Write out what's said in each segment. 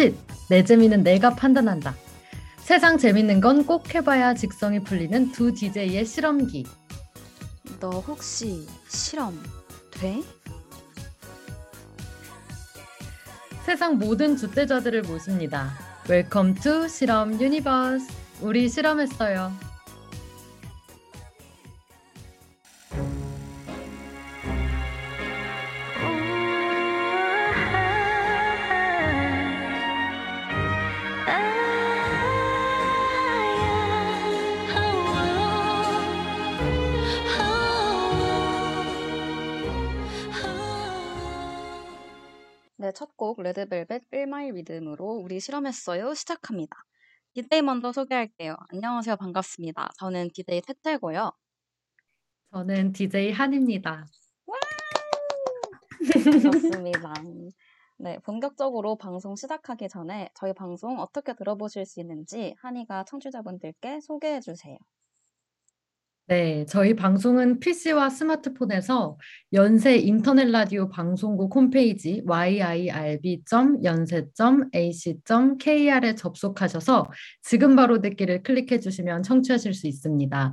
쉿! 내 재미는 내가 판단한다. 세상 재밌는 건 꼭 해봐야 직성이 풀리는 두 DJ의 실험기. 너 혹시 실험 돼? 세상 모든 주대자들을 모십니다. welcome to 실험 universe. 우리 실험했어요. 네, 첫곡 레드벨벳 1마일 리듬으로 우리 실험했어요 시작합니다. DJ 먼저 소개할게요. 안녕하세요. 반갑습니다. 저는 DJ 태태고요. 저는 DJ 한입니다. 반갑습니다. 네, 본격적으로 방송 시작하기 전에 저희 방송 어떻게 들어보실 수 있는지 한이가 청취자분들께 소개해 주세요. 네, 저희 방송은 PC와 스마트폰에서 연세 인터넷 라디오 방송국 홈페이지 yirb.yonsei.ac.kr에 접속하셔서 지금 바로 듣기를 클릭해 주시면 청취하실 수 있습니다.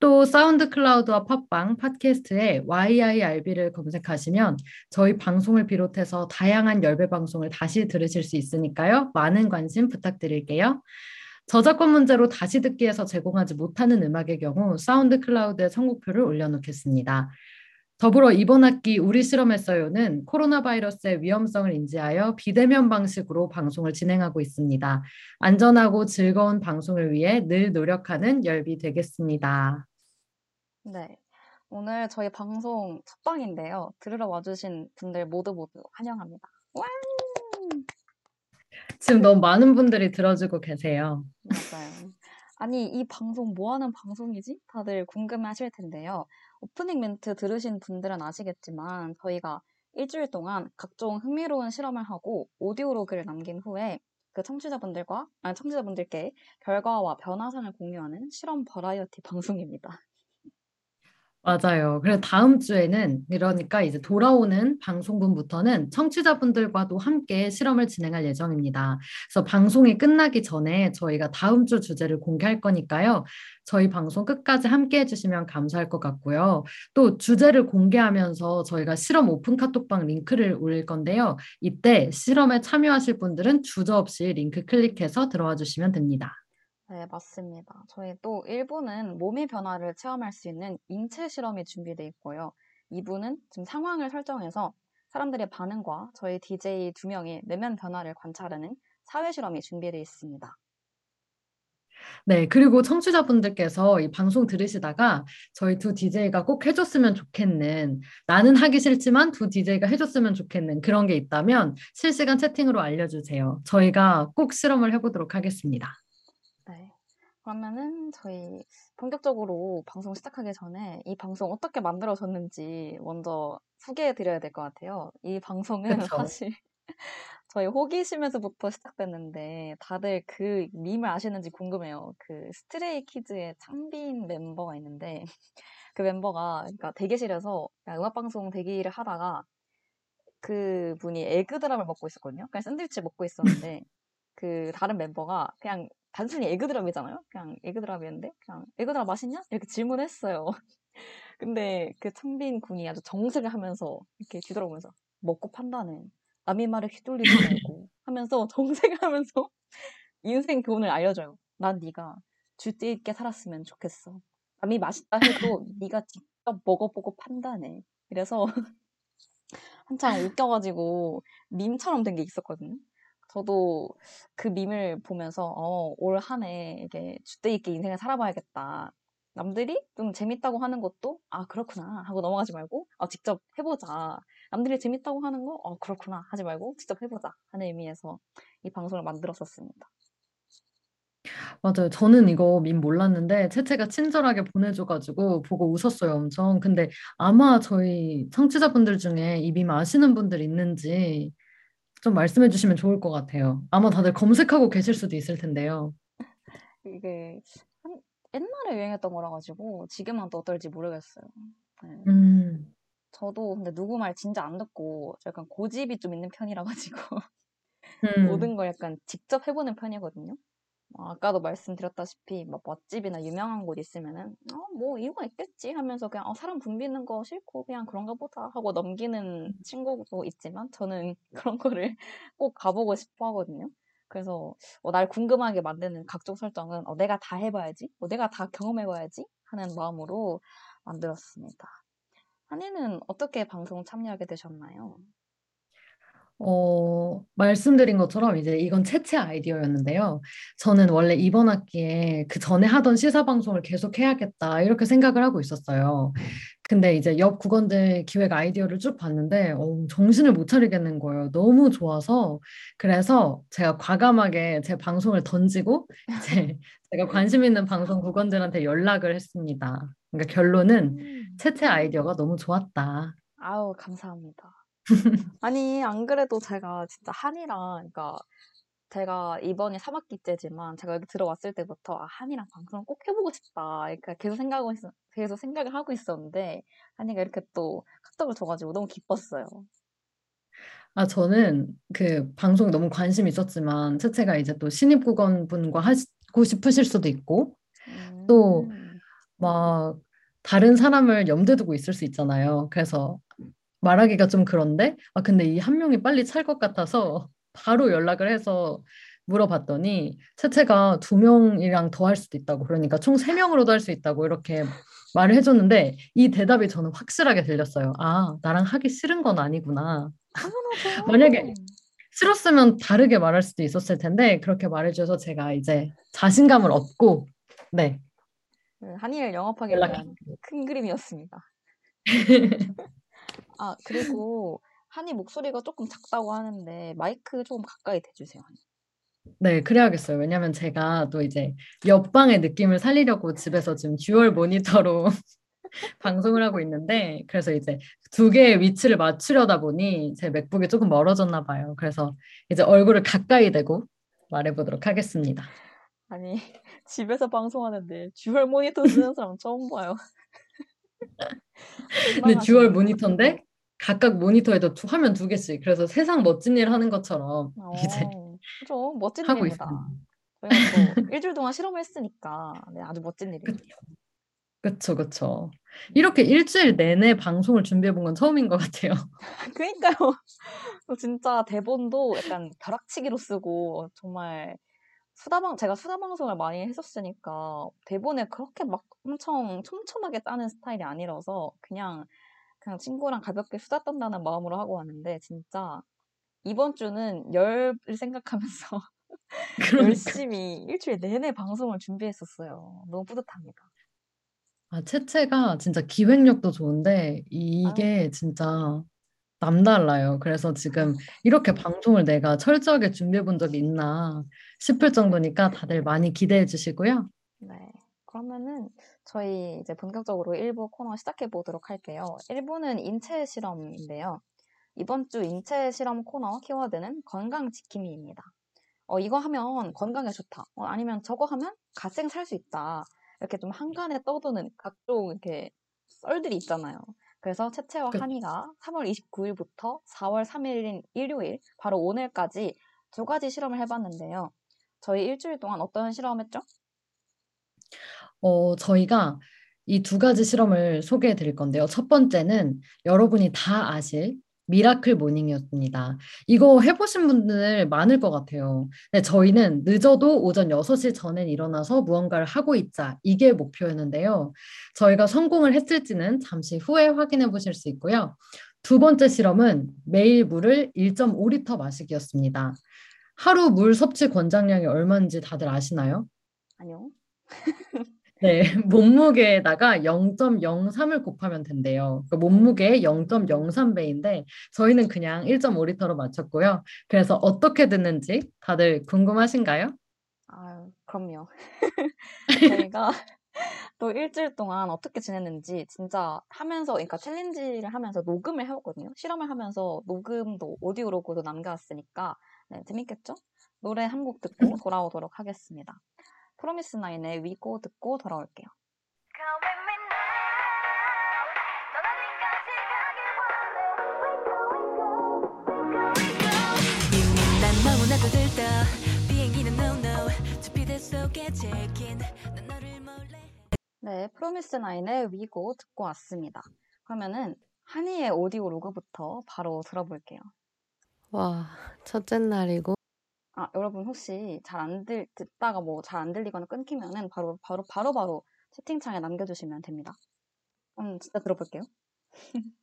또 사운드 클라우드와 팟빵, 팟캐스트에 YIRB를 검색하시면 저희 방송을 비롯해서 다양한 열배 방송을 다시 들으실 수 있으니까요. 많은 관심 부탁드릴게요. 저작권 문제로 다시 듣기에서 제공하지 못하는 음악의 경우 사운드 클라우드에 선곡표를 올려놓겠습니다. 더불어 이번 학기 우리 실험했어요는 코로나 바이러스의 위험성을 인지하여 비대면 방식으로 방송을 진행하고 있습니다. 안전하고 즐거운 방송을 위해 늘 노력하는 열비 되겠습니다. 네. 오늘 저희 방송 첫 방인데요. 들으러 와주신 분들 모두 모두 환영합니다. 와! 지금 너무 많은 분들이 들어주고 계세요. 맞아요. 아니, 이 방송 뭐 하는 방송이지? 다들 궁금해 하실 텐데요. 오프닝 멘트 들으신 분들은 아시겠지만 저희가 일주일 동안 각종 흥미로운 실험을 하고 오디오로 글을 남긴 후에 그 청취자분들과, 아니, 청취자분들께 결과와 변화상을 공유하는 실험 버라이어티 방송입니다. 맞아요. 그래서 다음 주에는 그러니까 이제 돌아오는 방송분부터는 청취자분들과도 함께 실험을 진행할 예정입니다. 그래서 방송이 끝나기 전에 저희가 다음 주 주제를 공개할 거니까요. 저희 방송 끝까지 함께 해주시면 감사할 것 같고요. 또 주제를 공개하면서 저희가 실험 오픈 카톡방 링크를 올릴 건데요. 이때 실험에 참여하실 분들은 주저 없이 링크 클릭해서 들어와 주시면 됩니다. 네, 맞습니다. 저희 또 1부는 몸의 변화를 체험할 수 있는 인체 실험이 준비되어 있고요. 2부는 지금 상황을 설정해서 사람들의 반응과 저희 DJ 두 명의 내면 변화를 관찰하는 사회 실험이 준비되어 있습니다. 네, 그리고 청취자분들께서 이 방송 들으시다가 저희 두 DJ가 꼭 해줬으면 좋겠는, 나는 하기 싫지만 두 DJ가 해줬으면 좋겠는 그런 게 있다면 실시간 채팅으로 알려주세요. 저희가 꼭 실험을 해보도록 하겠습니다. 네. 그러면은 저희 본격적으로 방송 시작하기 전에 이 방송 어떻게 만들어졌는지 먼저 소개해 드려야 될 것 같아요. 이 방송은 그쵸? 사실 저희 호기심에서부터 시작됐는데 다들 그 밈을 아시는지 궁금해요. 그 스트레이 키즈의 창빈 멤버가 있는데 그 멤버가 그러니까 대기실에서 음악 방송 대기를 하다가 그 분이 에그 드랍을 먹고 있었거든요. 그냥 샌드위치 먹고 있었는데 그 다른 멤버가 그냥 단순히 에그드랍이잖아요. 그냥 에그드랍이었는데 그냥 에그드랍 맛있냐? 이렇게 질문했어요. 근데 그 창빈 군이 아주 정색을 하면서 이렇게 뒤돌아보면서 먹고 판단해. 남의 말에 휘둘리지 말고 하면서 정색을 하면서 인생 교훈을 알려줘요. 난 네가 주제 있게 살았으면 좋겠어. 남이 맛있다 해도 네가 직접 먹어보고 판단해. 그래서 한창 웃겨가지고 밈처럼 된 게 있었거든요. 저도 그 밈을 보면서 어, 올 한 해 이게 주대 있게 인생을 살아봐야겠다. 남들이 좀 재밌다고 하는 것도 아 그렇구나 하고 넘어가지 말고 아 직접 해보자. 남들이 재밌다고 하는 거 어 그렇구나 하지 말고 직접 해보자 하는 의미에서 이 방송을 만들었었습니다. 맞아요. 저는 이거 밈 몰랐는데 채채가 친절하게 보내줘가지고 보고 웃었어요, 엄청. 근데 아마 저희 청취자분들 중에 이 밈 아시는 분들 있는지 좀 말씀해 주시면 좋을 것 같아요. 아마 다들 검색하고 계실 수도 있을 텐데요. 이게 한, 옛날에 유행했던 거라 가지고 지금은 또 어떨지 모르겠어요. 네. 음, 저도 근데 누구 말 진짜 안 듣고 약간 고집이 좀 있는 편이라 가지고 음. 모든 걸 약간 직접 해보는 편이거든요. 어, 아까도 말씀드렸다시피 막 맛집이나 유명한 곳 있으면은 어, 뭐 이유가 있겠지 하면서 그냥 어, 사람 붐비는 거 싫고 그냥 그런가 보다 하고 넘기는 음. 친구도 있지만 저는 그런 거를 꼭 가보고 싶어 하거든요. 그래서 어, 날 궁금하게 만드는 각종 설정은 어, 내가 다 해봐야지, 어, 내가 다 경험해봐야지 하는 마음으로 만들었습니다. 한이는 어떻게 방송 참여하게 되셨나요? 어, 말씀드린 것처럼 이제 이건 채채 아이디어였는데요. 저는 원래 이번 학기에 그 전에 하던 시사 방송을 계속 해야겠다 이렇게 생각을 하고 있었어요. 근데 이제 옆 국원들 기획 아이디어를 쭉 봤는데 어, 정신을 못 차리겠는 거예요. 너무 좋아서 그래서 제가 과감하게 제 방송을 던지고 이제 제가 관심 있는 방송 국원들한테 연락을 했습니다. 그러니까 결론은 음. 채채 아이디어가 너무 좋았다. 아우 감사합니다. 아니 안 그래도 제가 진짜 한이랑 그러니까 제가 이번이 3학기째지만 제가 여기 들어왔을 때부터 아, 한이랑 방송을 꼭 해보고 싶다. 그러니까 계속 생각을 있, 계속 생각을 하고 있었는데 한이가 이렇게 또 카톡을 줘가지고 너무 기뻤어요. 아 저는 그 방송 너무 관심 있었지만 채채가 이제 또 신입 국원분과 하고 싶으실 수도 있고 음. 또막 다른 사람을 염두에 두고 있을 수 있잖아요. 그래서 말하기가 좀 그런데 아 근데 이 한 명이 빨리 찰 것 같아서 바로 연락을 해서 물어봤더니 채채가 두 명이랑 더 할 수도 있다고 그러니까 총 세 명으로도 할 수 있다고 이렇게 말을 해줬는데 이 대답이 저는 확실하게 들렸어요. 아 나랑 하기 싫은 건 아니구나. 만약에 싫었으면 다르게 말할 수도 있었을 텐데 그렇게 말해줘서 제가 이제 자신감을 얻고 네. 한일 영업하기 위한 큰 그림이었습니다. 아 그리고 한이 목소리가 조금 작다고 하는데 마이크 좀 가까이 대주세요. 네, 그래야겠어요. 왜냐면 제가 또 이제 옆방의 느낌을 살리려고 집에서 지금 dual 모니터로 방송을 하고 있는데 그래서 이제 두 개의 위치를 맞추려다 보니 제 맥북이 조금 멀어졌나 봐요. 그래서 이제 얼굴을 가까이 대고 말해보도록 하겠습니다. 아니 집에서 방송하는데 dual 모니터 쓰는 사람 처음 봐요. 근데 dual 모니터인데 각각 모니터에도 두, 화면 두 개씩. 그래서 세상 멋진 일 하는 것처럼 어, 이제 그죠 멋진 하고 일입니다. 있습니다. 일주일 동안 실험을 했으니까 네, 아주 멋진 일이에요. 그쵸, 그쵸. 이렇게 일주일 내내 방송을 준비해 본 건 처음인 것 같아요. 그러니까요. 진짜 대본도 약간 벼락치기로 쓰고 정말 수다방 제가 수다 방송을 많이 했었으니까 대본에 그렇게 막 엄청 촘촘하게 짜는 스타일이 아니라서 그냥 그냥 친구랑 가볍게 수다 떤다는 마음으로 하고 왔는데 진짜 이번 주는 열을 생각하면서 그러니까. 열심히 일주일 내내 방송을 준비했었어요. 너무 뿌듯합니다. 아, 채채가 진짜 기획력도 좋은데 이게 아. 진짜 남달라요. 그래서 지금 이렇게 방송을 내가 철저하게 준비해 본 적이 있나 싶을 정도니까 다들 많이 기대해 주시고요. 네. 그러면은 저희 이제 본격적으로 1부 코너 시작해 보도록 할게요. 1부는 인체 실험인데요. 이번 주 인체 실험 코너 키워드는 건강 지킴이입니다. 어, 이거 하면 건강에 좋다. 어, 아니면 저거 하면 갓생 살 수 있다. 이렇게 좀 항간에 떠도는 각종 이렇게 썰들이 있잖아요. 그래서 채채와 그... 한이가 3월 29일부터 4월 3일인 일요일, 바로 오늘까지 두 가지 실험을 해봤는데요. 저희 일주일 동안 어떤 실험했죠? 어, 저희가 이 두 가지 실험을 소개해 드릴 건데요. 첫 번째는 여러분이 다 아실 miracle morning이었습니다. 이거 해보신 분들 많을 것 같아요. 네, 저희는 늦어도 오전 6시 전엔 일어나서 무언가를 하고 있자. 이게 목표였는데요. 저희가 성공을 했을지는 잠시 후에 확인해 보실 수 있고요. 두 번째 실험은 매일 물을 1.5리터 마시기였습니다. 하루 물 섭취 권장량이 얼마인지 다들 아시나요? 아니요. 네, 몸무게에다가 0.03을 곱하면 된대요. 그 몸무게 0.03배인데 저희는 그냥 1.5리터로 맞췄고요. 그래서 어떻게 듣는지 다들 궁금하신가요? 아, 그럼요. 저희가 또 일주일 동안 어떻게 지냈는지 진짜 하면서 그러니까 챌린지를 하면서 녹음을 해봤거든요. 실험을 하면서 녹음도 오디오로고도 남겨왔으니까 네, 재밌겠죠? 노래 한 곡 듣고 돌아오도록 하겠습니다. 프로미스 나인의 위고 듣고 돌아올게요. 네, 프로미스 나인의 위고 듣고 왔습니다. 그러면은 한이의 오디오 로그부터 바로 들어볼게요. 와, 첫째 날이고 아, 여러분 혹시 잘 안 들, 듣다가 뭐 잘 안 들리거나 끊기면은 바로, 바로, 바로, 바로 채팅창에 남겨주시면 됩니다. 음, 진짜 들어볼게요.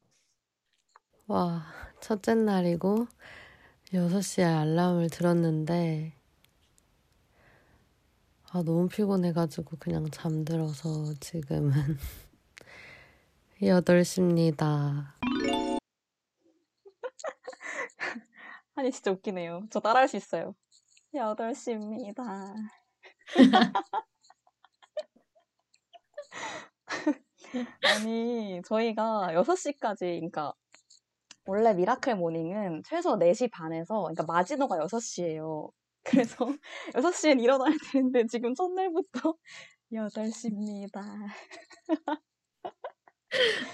와, 첫째 날이고 6시에 알람을 들었는데 아, 너무 피곤해가지고 그냥 잠들어서 지금은 8시입니다. 한이 진짜 웃기네요. 저 따라할 수 있어요. 8시입니다. 아니, 저희가 6시까지, 그러니까, 원래 miracle morning은 최소 4시 반에서, 그러니까 마지노가 6시예요. 그래서 6시엔 일어나야 되는데 지금 첫날부터 8시입니다.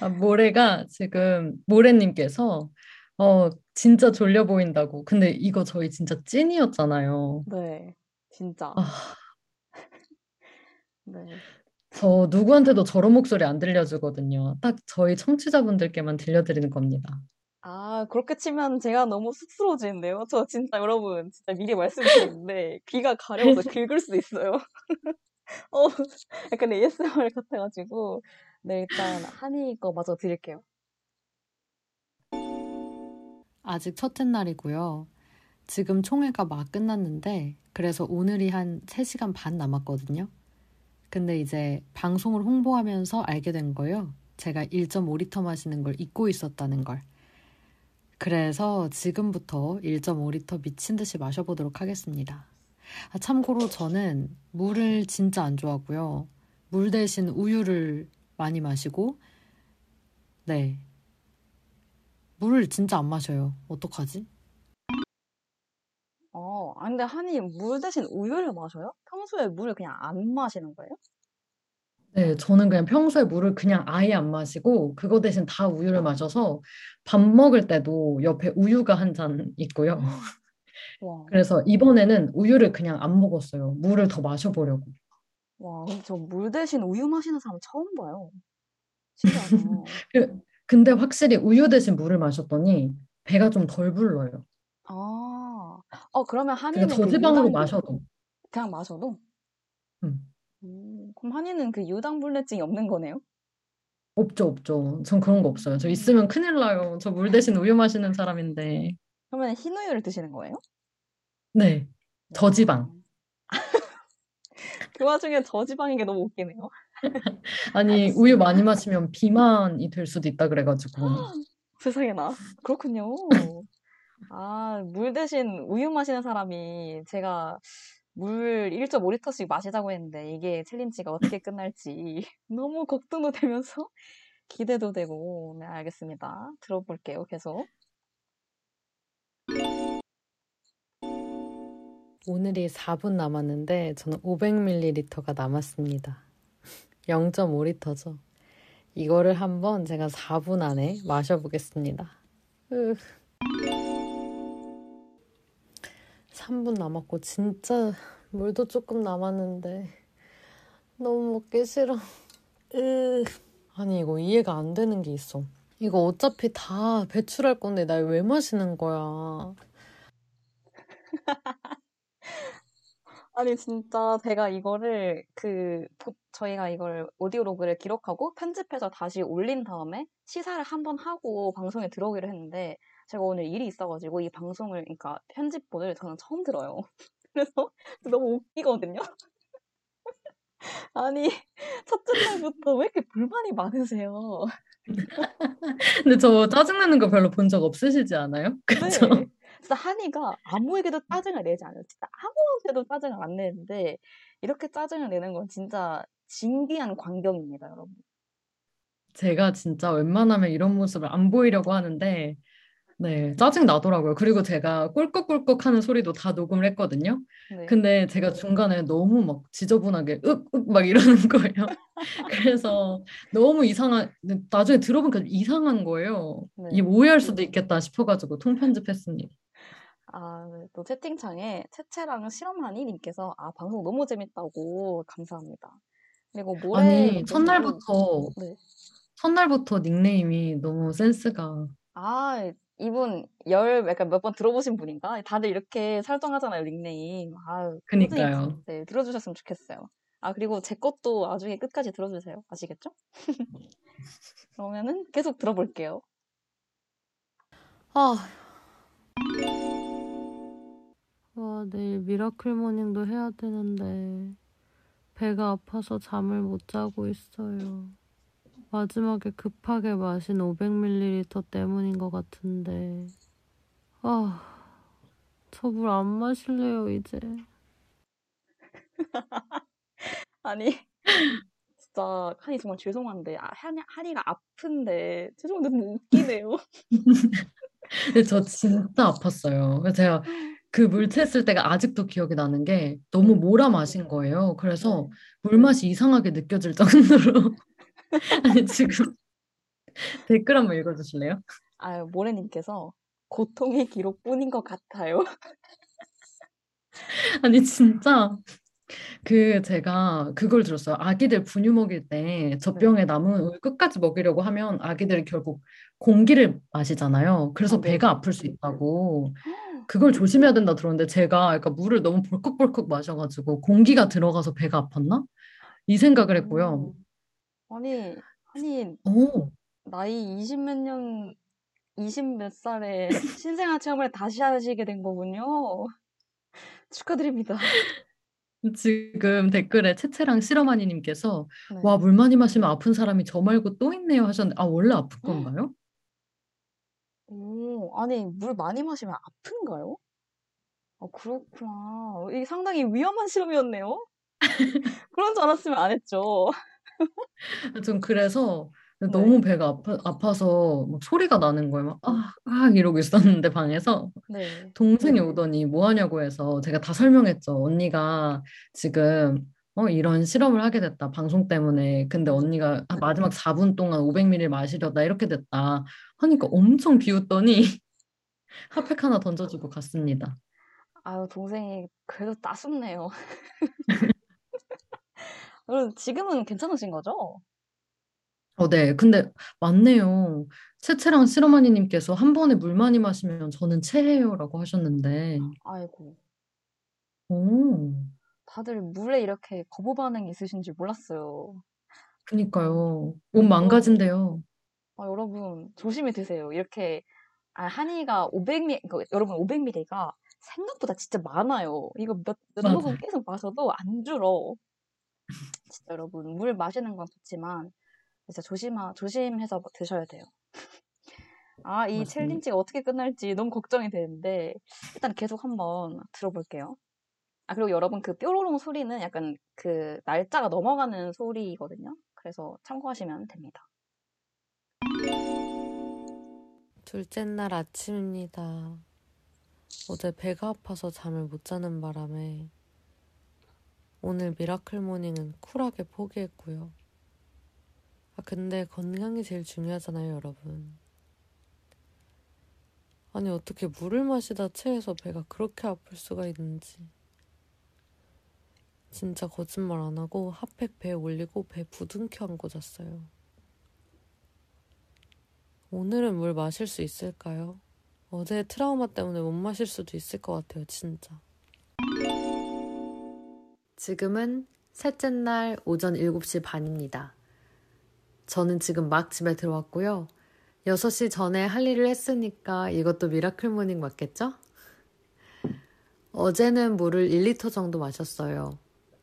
아, 모래가 지금 모래님께서 어 진짜 졸려 보인다고. 근데 이거 저희 진짜 찐이었잖아요. 네, 진짜. 아, 네. 저 누구한테도 저런 목소리 안 들려주거든요. 딱 저희 청취자분들께만 들려드리는 겁니다. 아, 그렇게 치면 제가 너무 쑥스러워지는데요. 저 진짜 여러분, 진짜 미리 말씀드리는데, 귀가 가려워서 긁을 수 있어요. 어, 약간 ASMR 같아가지고. 네, 일단 한이 거 마저 드릴게요. 아직 첫째 날이고요. 지금 총회가 막 끝났는데 그래서 오늘이 한 3시간 반 남았거든요. 근데 이제 방송을 홍보하면서 알게 된 거예요. 제가 1.5리터 마시는 걸 잊고 있었다는 걸. 그래서 지금부터 1.5리터 미친 듯이 마셔보도록 하겠습니다. 아, 참고로 저는 물을 진짜 안 좋아하고요. 물 대신 우유를 많이 마시고, 네. 물을 진짜 안 마셔요. 어떡하지? 어, 아, 근데 한이 물 대신 우유를 마셔요? 평소에 물을 그냥 안 마시는 거예요? 네, 저는 그냥 평소에 물을 그냥 아예 안 마시고 그거 대신 다 우유를 마셔서 밥 먹을 때도 옆에 우유가 한 잔 있고요. 와, 그래서 이번에는 우유를 그냥 안 먹었어요. 물을 더 마셔보려고. 와, 저 물 대신 우유 마시는 사람 처음 봐요. 신기하다. 그- 근데 확실히 우유 대신 물을 마셨더니 배가 좀 덜 불러요. 아, 어, 그러면 한이는 그 저지방으로 유당, 마셔도. 그냥 마셔도? 음, 음, 그럼 한이는 그 유당불내증이 없는 거네요? 없죠, 없죠. 전 그런 거 없어요. 저 있으면 큰일 나요. 저 물 대신 우유 마시는 사람인데. 그러면 흰 우유를 드시는 거예요? 네, 저지방. 그 와중에 저지방인 게 너무 웃기네요. 아니, 우유 많이 마시면 비만이 될 수도 있다 그래가지고. 세상에 나. 그렇군요. 아, 물 대신 우유 마시는 사람이 제가 물 1.5리터씩 마시자고 했는데 이게 챌린지가 어떻게 끝날지 너무 걱정도 되면서 기대도 되고. 네, 알겠습니다. 들어볼게요, 계속. 오늘이 4분 남았는데 저는 500ml가 남았습니다. 0.5리터죠. 이거를 한번 제가 4분 안에 마셔보겠습니다. 으. 3분 남았고 진짜 물도 조금 남았는데 너무 먹기 싫어. 으. 아니 이거 이해가 안 되는 게 있어. 이거 어차피 다 배출할 건데 날 왜 마시는 거야? 아니, 진짜 제가 이거를 그, 보- 저희가 이걸 오디오로그를 기록하고 편집해서 다시 올린 다음에 시사를 한번 하고 방송에 들어오기로 했는데 제가 오늘 일이 있어 가지고 이 방송을, 그러니까 편집본을 저는 처음 들어요. 그래서 너무 웃기거든요. 아니, 첫째 날부터 왜 이렇게 불만이 많으세요? 근데 저 짜증나는 거 별로 본 적 없으시지 않아요? 그쵸? 네. 진짜 한이가 아무에게도 짜증을 내지 않아요. 진짜 아무한테도 짜증을 안 내는데 이렇게 짜증을 내는 건 진짜 진기한 광경입니다, 여러분. 제가 진짜 웬만하면 이런 모습을 안 보이려고 하는데, 네, 짜증 나더라고요. 그리고 제가 꿀꺽꿀꺽 하는 소리도 다 녹음을 했거든요. 네. 근데 제가 중간에 너무 막 지저분하게 윽윽 막 이러는 거예요. 그래서 너무 이상한, 나중에 들어보니까 이상한 거예요. 네. 이 오해할 수도 있겠다 싶어 가지고 통편집했습니다. 아, 네. 또 채팅창에 채채랑 실험하니 님께서 아, 방송 너무 재밌다고 감사합니다. 그리고 모래 아니, 첫날부터, 네. 첫날부터 닉네임이 너무 센스가. 아, 이분 열 약간 몇 번 들어보신 분인가? 다들 이렇게 설정하잖아요, 닉네임. 아, 그니까요. 네, 들어주셨으면 좋겠어요. 아, 그리고 제 것도 나중에 끝까지 들어주세요. 아시겠죠? 그러면은 계속 들어볼게요. 아, 와, 내일 miracle morning도 해야 되는데 배가 아파서 잠을 못 자고 있어요. 마지막에 급하게 마신 500ml 때문인 것 같은데. 아, 저 물 안 마실래요, 이제. 아니, 진짜 한이 정말 죄송한데 아, 한이, 한이가 아픈데 죄송한데 너무 웃기네요. 근데 저 진짜 아팠어요. 그래서 제가 그물 챘을 때가 아직도 기억이 나는 게 너무 몰아 마신 거예요. 그래서 네. 물맛이 이상하게 느껴질 정도로. 아니, 지금 댓글 한번 읽어주실래요? 아유, 모래님께서 고통의 기록뿐인 것 같아요. 아니, 진짜. 그 제가 그걸 들었어요. 아기들 분유 먹일 때 젖병에 남은 우유 끝까지 먹이려고 하면 아기들이 결국 공기를 마시잖아요. 그래서 아, 네. 배가 아플 수 있다고. 그걸 조심해야 된다 들었는데 제가 약간 물을 너무 벌컥벌컥 마셔가지고 공기가 들어가서 배가 아팠나? 이 생각을 했고요. 음, 아니, 아니, 오, 나이 20 몇 년, 20 몇 살에 신생아 체험을 다시 하시게 된 거군요. 축하드립니다. 지금 댓글에 채채랑 시러마니님께서 네. 와, 물 많이 마시면 아픈 사람이 저 말고 또 있네요 하셨는데 아, 원래 아픈 건가요? 오, 아니, 물 많이 마시면 아픈가요? 아, 그렇구나. 이게 상당히 위험한 실험이었네요. 그런 줄 알았으면 안 했죠. 좀 그래서 네. 너무 배가 아파, 아파서 막 소리가 나는 거예요. 막, 아, 아, 이러고 있었는데 방에서 네. 동생이 오더니 뭐 하냐고 해서 제가 다 설명했죠. 언니가 지금 어, 이런 실험을 하게 됐다. 방송 때문에. 근데 언니가 아, 마지막 4분 동안 500ml 마시려다 이렇게 됐다. 하니까 엄청 비웃더니 핫팩 하나 던져주고 갔습니다. 아유, 동생이 그래도 따숩네요. 그럼 지금은 괜찮으신 거죠? 어, 네. 근데 맞네요. 채채랑 시러마니님께서 한 번에 물 많이 마시면 저는 체해요라고 하셨는데. 아이고, 오, 다들 물에 이렇게 거부 반응이 있으신 줄 몰랐어요. 그니까요. 몸 망가진대요. 아, 여러분, 조심히 드세요. 이렇게, 아, 한이가 500ml, 그러니까 여러분 500ml가 생각보다 진짜 많아요. 이거 몇, 몇. 모금 계속 마셔도 안 줄어. 진짜 여러분, 물 마시는 건 좋지만, 진짜 조심하, 조심해서 드셔야 돼요. 아, 이. 챌린지가 어떻게 끝날지 너무 걱정이 되는데, 일단 계속 한번 들어볼게요. 아, 그리고 여러분 그 뾰로롱 소리는 약간 그 날짜가 넘어가는 소리거든요. 그래서 참고하시면 됩니다. 둘째 날 아침입니다. 어제 배가 아파서 잠을 못 자는 바람에 오늘 miracle morning은 쿨하게 포기했고요. 아, 근데 건강이 제일 중요하잖아요, 여러분. 아니, 어떻게 물을 마시다 체해서 배가 그렇게 아플 수가 있는지. 진짜 거짓말 안 하고 핫팩 배에 올리고 배 부둥켜 안고 잤어요. 오늘은 물 마실 수 있을까요? 어제 트라우마 때문에 못 마실 수도 있을 것 같아요, 진짜. 지금은 셋째 날 오전 7시 반입니다. 저는 지금 막 집에 들어왔고요. 6시 전에 할 일을 했으니까 이것도 miracle morning 맞겠죠? 어제는 물을 1리터 정도 마셨어요.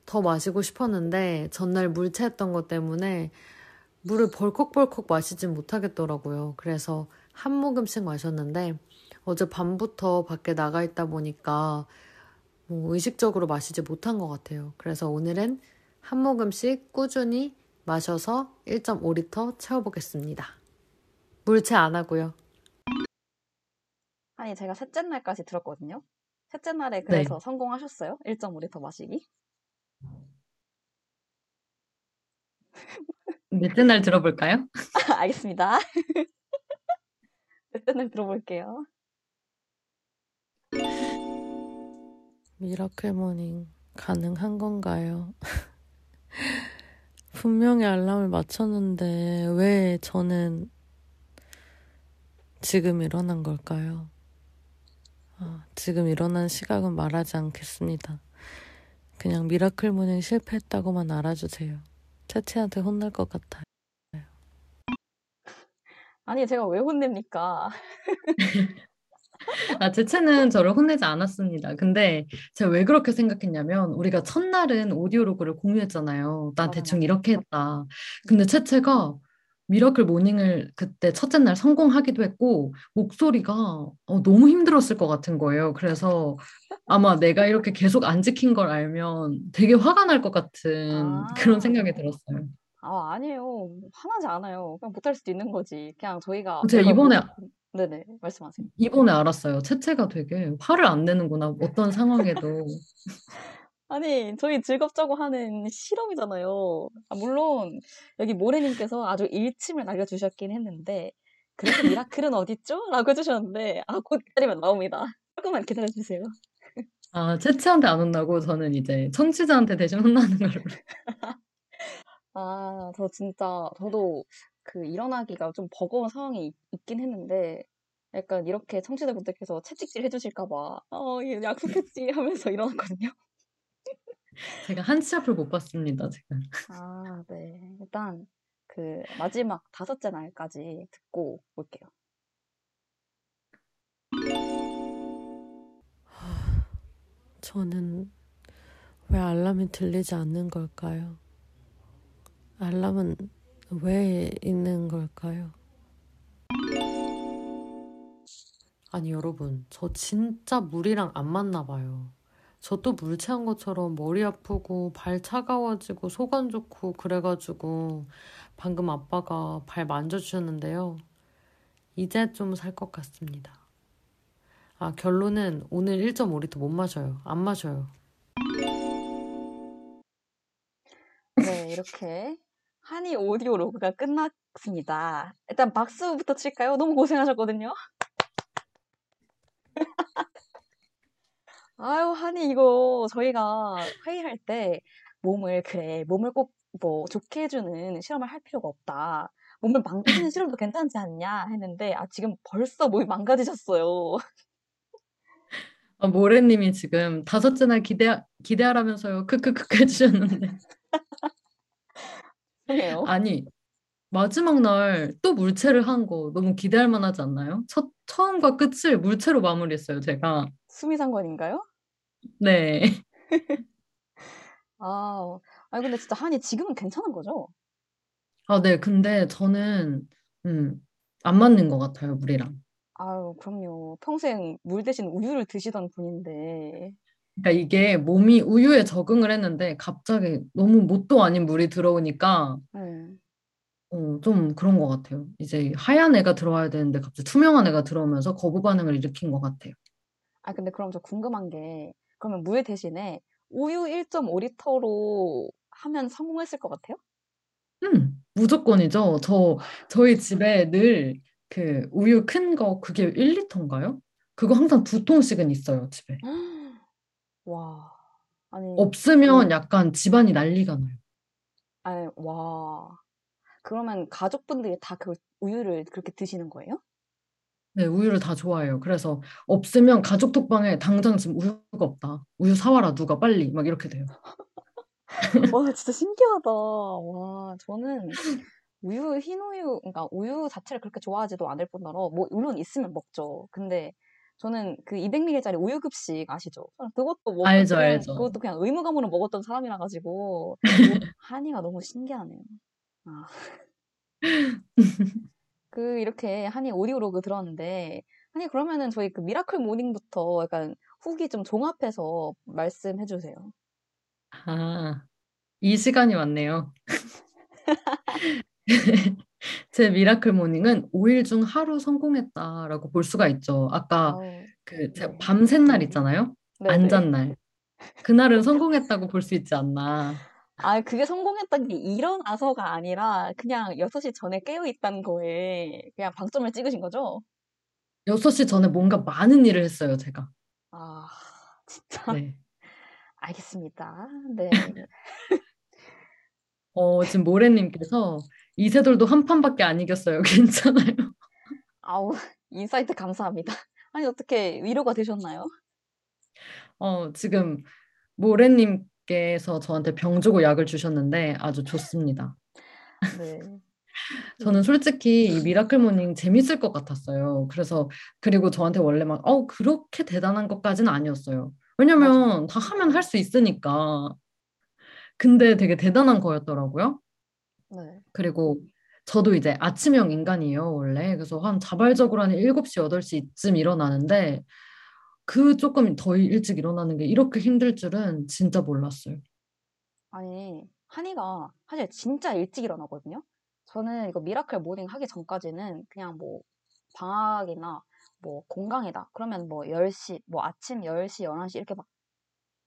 더 마시고 싶었는데 전날 물 체했던 것 때문에 물을 벌컥벌컥 마시진 못하겠더라고요. 그래서 한 모금씩 마셨는데 어제 밤부터 밖에 나가 있다 보니까 뭐 의식적으로 마시지 못한 것 같아요. 그래서 오늘은 한 모금씩 꾸준히 마셔서 1.5리터 채워보겠습니다. 물체 안 하고요. 아니, 제가 셋째 날까지 들었거든요. 셋째 날에 네. 그래서 성공하셨어요? 1.5리터 마시기? 넷째 날 들어볼까요? 알겠습니다. 셋째 날 들어볼게요. miracle morning 가능한 건가요? 분명히 알람을 맞췄는데 왜 저는 지금 일어난 걸까요? 아, 지금 일어난 시각은 말하지 않겠습니다. 그냥 miracle morning 실패했다고만 알아주세요. 채채한테 혼날 것 같아요. 아니, 제가 왜 혼냅니까? 아, 채채는 저를 혼내지 않았습니다. 근데 제가 왜 그렇게 생각했냐면 우리가 첫날은 audio log를 공유했잖아요. 난 맞아, 대충. 이렇게 했다. 근데 채채가 miracle morning을 그때 첫째 날 성공하기도 했고 목소리가 어, 너무 힘들었을 것 같은 거예요. 그래서 아마 내가 이렇게 계속 안 지킨 걸 알면 되게 화가 날 것 같은 그런 아. 생각이 들었어요. 아, 아니에요. 화나지 않아요. 그냥 못할 수도 있는 거지. 그냥 저희가 제가 이번에 못- 네네, 말씀하세요. 이번에 알았어요. 채채가 되게 화를 안 내는구나. 어떤 상황에도. 아니, 저희 즐겁자고 하는 실험이잖아요. 아, 물론 여기 모래님께서 아주 일침을 날려주셨긴 했는데 그래서 미라클은 어딨죠? 라고 해주셨는데 아, 곧 기다리면 나옵니다. 조금만 기다려주세요. 아, 채채한테 안 혼나고 저는 이제 청취자한테 대신 혼나는 걸로. 아, 저 진짜 저도 그 일어나기가 좀 버거운 상황이 있- 있긴 했는데 약간 이렇게 청취자분들께서 채찍질 해주실까 봐 어, 예, 약속했지 하면서 일어났거든요. 제가 한치 앞을 못 봤습니다, 지금. 아, 네. 일단 그 마지막 다섯째 날까지 듣고 올게요. 저는 왜 알람이 들리지 않는 걸까요? 알람은 왜 있는 걸까요? 아니, 여러분, 저 진짜 물이랑 안 맞나 봐요. 저 또 물 취한 것처럼 머리 아프고 발 차가워지고 속 안 좋고 그래가지고 방금 아빠가 발 만져주셨는데요. 이제 좀 살 것 같습니다. 아, 결론은 오늘 1.5리터 못 마셔요. 안 마셔요. 네, 이렇게 한이 오디오 로그가 끝났습니다. 일단 박수부터 칠까요? 너무 고생하셨거든요. 아유, 한이 이거 저희가 회의할 때 몸을 그래, 몸을 꼭 뭐 좋게 해주는 실험을 할 필요가 없다. 몸을 망가지는 실험도 괜찮지 않냐 했는데 아 지금 벌써 몸이 망가지셨어요. 아, 모래님이 지금 다섯째 날 기대, 기대하라면서요. 크크크크 해주셨는데. 죄송해요. 아니, 마지막 날 또 물체를 한 거 너무 기대할 만하지 않나요? 첫, 처음과 끝을 물체로 마무리했어요, 제가. 수미상관인가요? 네. 아, 아니 근데 진짜 한이 지금은 괜찮은 거죠? 아, 네. 근데 저는, 음, 안 맞는 것 같아요, 물이랑. 아유, 그럼요. 평생 물 대신 우유를 드시던 분인데. 그러니까 이게 몸이 우유에 적응을 했는데 갑자기 너무 뭣도 아닌 물이 들어오니까 네. 어, 좀 그런 것 같아요. 이제 하얀 애가 들어와야 되는데 갑자기 투명한 애가 들어오면서 거부 반응을 일으킨 것 같아요. 아, 근데 그럼 저 궁금한 게, 그러면 물 대신에 우유 1.5리터로 하면 성공했을 것 같아요? 음, 무조건이죠. 저, 저희 집에 늘 그 우유 큰 거 그게 1리터인가요? 그거 항상 두 통씩은 있어요, 집에. 와, 아니, 없으면 음. 약간 집안이 난리가 나요. 아니, 와. 그러면 가족분들이 다 그 우유를 그렇게 드시는 거예요? 네, 우유를 다 좋아해요. 그래서 없으면 가족 톡방에 당장 지금 우유가 없다. 우유 사와라, 누가 빨리. 막 이렇게 돼요. 와, 진짜 신기하다. 와, 저는 우유, 흰 우유, 그러니까 우유 자체를 그렇게 좋아하지도 않을 뿐더러, 뭐, 물론 있으면 먹죠. 근데 저는 그 200ml짜리 우유 급식 아시죠? 그것도 뭐, 알죠, 그냥, 알죠. 그것도 그냥 의무감으로 먹었던 사람이라 가지고, 한이가 너무 신기하네요. 아. 그, 이렇게 한이 audio log 들었는데, 아니, 그러면은 저희 그 miracle morning부터 약간 후기 좀 종합해서 말씀해 주세요. 아, 이 시간이 왔네요. 제 miracle morning은 5일 중 하루 성공했다라고 볼 수가 있죠. 아까 아우, 그 네. 밤샌 날 있잖아요. 네네. 안잔 날. 그날은 성공했다고 볼 수 있지 않나. 아, 그게 성공했다는 게 일어나서가 아니라 그냥 6시 전에 깨어 있다는 거에 그냥 방점을 찍으신 거죠? 6시 전에 뭔가 많은 일을 했어요, 제가. 아, 진짜. 네. 알겠습니다. 네. 어, 지금 모래님께서 이세돌도 한 판밖에 안 이겼어요. 괜찮아요. 아우, insight 감사합니다. 아니, 어떻게 위로가 되셨나요? 어, 지금 모래님 께서 저한테 병 주고 약을 주셨는데 아주 좋습니다. 네. 저는 솔직히 이 miracle morning 재밌을 것 같았어요. 그래서 그리고 저한테 원래 막 어, 그렇게 대단한 것까지는 아니었어요. 왜냐면 다 하면 할 수 있으니까. 근데 되게 대단한 거였더라고요. 네. 그리고 저도 이제 아침형 인간이에요, 원래. 그래서 한 자발적으로 한 7시, 8시쯤 일어나는데 그 조금 더 일찍 일어나는 게 이렇게 힘들 줄은 진짜 몰랐어요. 아니, 한이가 사실 진짜 일찍 일어나거든요? 저는 이거 miracle morning 하기 전까지는 그냥 뭐 방학이나 뭐 공강이다. 그러면 뭐 10시, 뭐 아침 10시, 11시 이렇게 막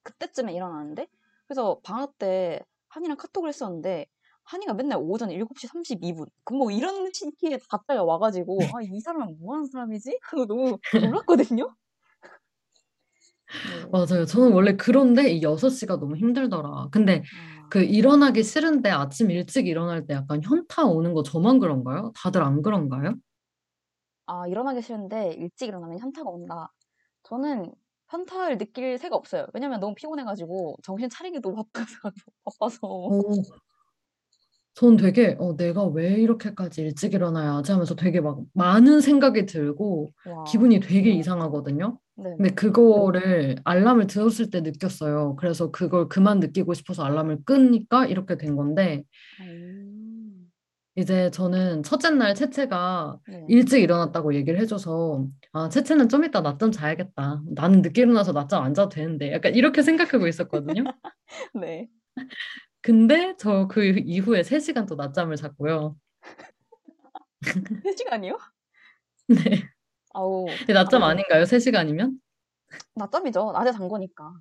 그때쯤에 일어나는데 그래서 방학 때 한이랑 카톡을 했었는데 한이가 맨날 오전 7시 32분. 그럼 뭐 이런 시기에 갑자기 와가지고 아, 이 사람은 뭐 하는 사람이지? 하고 너무 놀랐거든요? 네. 맞아요. 저는 원래 그런데 이 6시가 너무 힘들더라. 근데 아, 그 일어나기 싫은데 아침 일찍 일어날 때 약간 현타 오는 거 저만 그런가요? 다들 안 그런가요? 아, 일어나기 싫은데 일찍 일어나면 현타가 온다. 저는 현타를 느낄 새가 없어요. 왜냐면 너무 피곤해가지고 정신 차리기도 바빠서. 바빠서. 어, 전 되게 어, 내가 왜 이렇게까지 일찍 일어나야지 하면서 되게 막 많은 생각이 들고 와, 기분이 되게 이상하거든요. 네. 근데 그거를 알람을 들었을 때 느꼈어요. 그래서 그걸 그만 느끼고 싶어서 알람을 끄니까 이렇게 된 건데 음, 이제 저는 첫째 날 채채가 네. 일찍 일어났다고 얘기를 해줘서 아 채채는 좀 이따 낮잠 자야겠다. 나는 늦게 일어나서 낮잠 안 자도 되는데 약간 이렇게 생각하고 있었거든요. 네. 근데 저 그 이후에 3시간 또 낮잠을 잤고요. 3시간이요? 네. 아우, 근데 낮잠 아닌가요? 3시간이면? 낮잠이죠. 낮에 잔 거니까.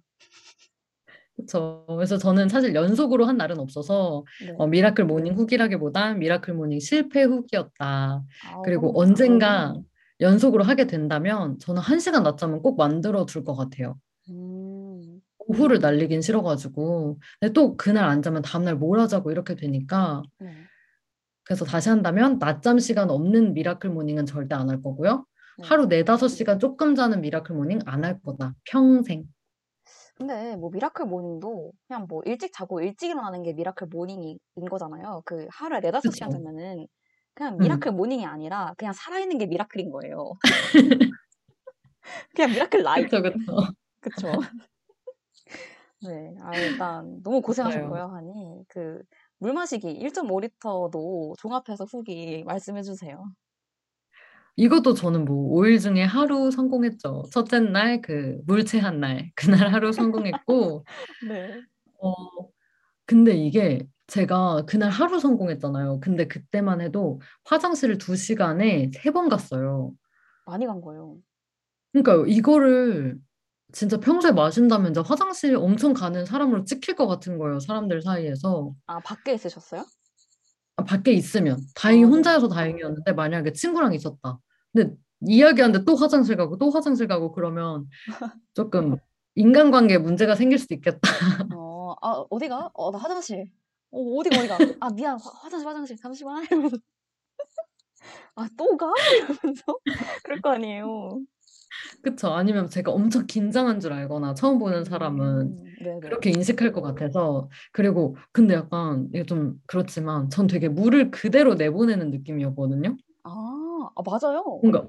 그렇죠. 그래서 저는 사실 연속으로 한 날은 없어서 네. 어, miracle morning 후기라기보단 miracle morning 실패 후기였다. 아우, 그리고 언젠가 연속으로 하게 된다면 저는 1시간 낮잠은 꼭 만들어 둘 것 같아요. 음, 오후를 날리긴 싫어가지고. 근데 또 그날 안 자면 다음날 뭘 하자고 이렇게 되니까. 네. 그래서 다시 한다면 낮잠 시간 없는 miracle morning은 절대 안 할 거고요. 네. 하루 네 다섯 시간 조금 자는 miracle morning 안 할 거다. 평생. 근데 뭐 miracle morning도 그냥 뭐 일찍 자고 일찍 일어나는 게 miracle morning인 거잖아요. 그 하루에 네 다섯 시간 그쵸. 자면은 그냥 음. miracle morning이 아니라 그냥 살아있는 게 miracle인 거예요. 그냥 miracle life. 그쵸, 그쵸. 네. 아, 일단 너무 고생하셨고요, 하니. 그, 물 마시기 1.5리터도 종합해서 후기 말씀해 주세요. 이것도 저는 뭐 5일 중에 하루 성공했죠. 첫째 날 그 물 체한 날 그날 하루 성공했고 네. 어 근데 이게 제가 그날 하루 성공했잖아요. 근데 그때만 해도 화장실을 두 시간에 세번 갔어요. 많이 간 거예요. 그러니까 이거를 진짜 평소에 마신다면 이제 화장실 엄청 가는 사람으로 찍힐 것 같은 거예요. 사람들 사이에서. 아, 밖에 있으셨어요? 아, 밖에 있으면 다행히 아, 네. 혼자여서 다행이었는데 만약에 친구랑 있었다. 근데 이야기하는데 또 화장실 가고 또 화장실 가고 그러면 조금 인간관계에 문제가 생길 수도 있겠다. 어, 아, 어디가? 어, 나 화장실. 어, 어디가, 어디가? 아, 미안. 화, 화장실, 화장실. 잠시만. 이러면서. 아, 또 가? 이러면서. 그럴 거 아니에요. 그쵸? 아니면 제가 엄청 긴장한 줄 알거나 처음 보는 사람은 음. 그렇게 인식할 것 같아서 그리고 근데 약간 이게 좀 그렇지만 전 되게 물을 그대로 내보내는 느낌이었거든요. 아, 아, 맞아요. 뭔가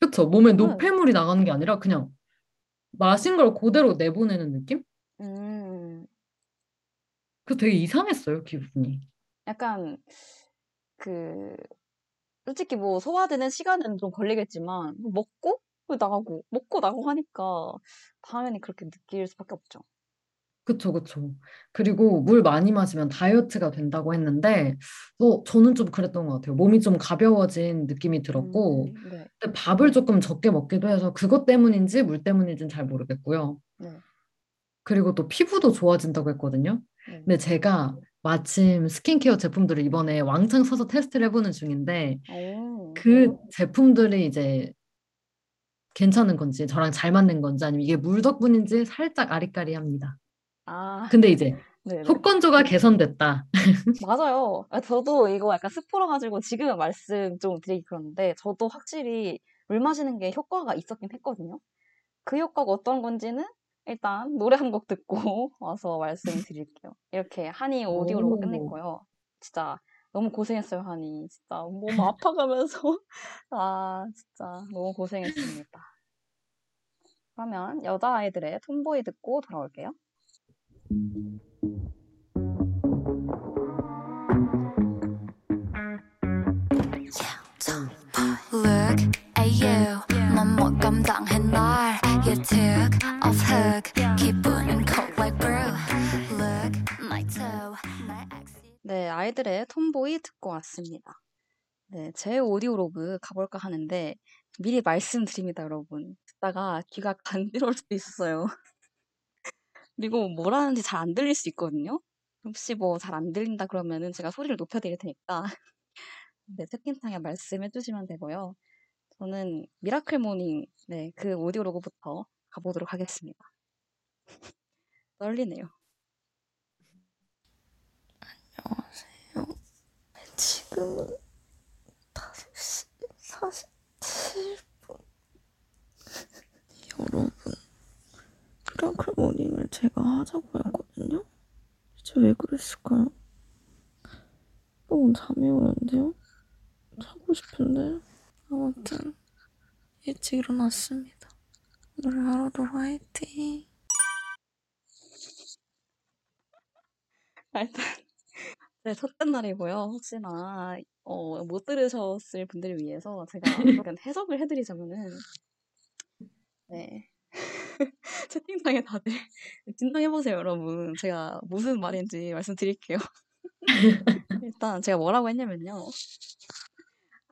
그쵸? 몸에 네. 노폐물이 나가는 게 아니라 그냥 마신 걸 그대로 내보내는 느낌? 음, 그 되게 이상했어요, 기분이. 약간, 그, 솔직히 뭐 소화되는 시간은 좀 걸리겠지만, 뭐 먹고 나가고, 먹고 나가고 하니까, 당연히 그렇게 느낄 수밖에 없죠. 그쵸, 그쵸. 그리고 물 많이 마시면 다이어트가 된다고 했는데, 어, 저는 좀 그랬던 것 같아요. 몸이 좀 가벼워진 느낌이 들었고, 음, 네, 근데 밥을 조금 적게 먹기도 해서 그것 때문인지 물 때문인지는 잘 모르겠고요. 네, 그리고 또 피부도 좋아진다고 했거든요. 네. 근데 제가 마침 스킨케어 제품들을 이번에 왕창 사서 테스트를 해보는 중인데, 오, 그 제품들이 이제 괜찮은 건지, 저랑 잘 맞는 건지, 아니면 이게 물 덕분인지 살짝 아리까리합니다. 아, 근데 이제 네네. 속건조가 개선됐다. 맞아요. 아, 저도 이거 약간 스포라 가지고 지금 말씀 좀 드리기 그런데 저도 확실히 물 마시는 게 효과가 있었긴 했거든요. 그 효과가 어떤 건지는 일단 노래 한 곡 듣고 와서 말씀드릴게요. 이렇게 한이 오디오로 오. 끝냈고요. 진짜 너무 고생했어요, 한이. 진짜 몸 아파가면서 아, 진짜 너무 고생했습니다. 그러면 여자아이들의 톰보이 듣고 돌아올게요. 왔습니다. 네, 제 오디오 로그 가볼까 하는데 미리 말씀드립니다, 여러분. 듣다가 귀가 간지러울 수도 있어요. 그리고 뭐라는지 잘 안 들릴 수 있거든요. 혹시 뭐 잘 안 들린다 그러면은 제가 소리를 높여드릴 테니까 네, 채팅창에 말씀해 주시면 되고요. 저는 miracle morning 네, 그 오디오 log부터 가보도록 하겠습니다. 떨리네요. 지금은 5시 47분. 여러분, miracle morning을 제가 하자고 했거든요? 대체 왜 그랬을까요? 너무 잠이 오는데요? 자고 싶은데. 아무튼, 일찍 일어났습니다. 오늘 하루도 화이팅! 아, 일단 네, 첫째 날이고요. 혹시나 어, 못 들으셨을 분들을 위해서 제가 약간 해석을 해드리자면은 네 채팅창에 다들 진정해보세요, 여러분. 제가 무슨 말인지 말씀드릴게요. 일단 제가 뭐라고 했냐면요.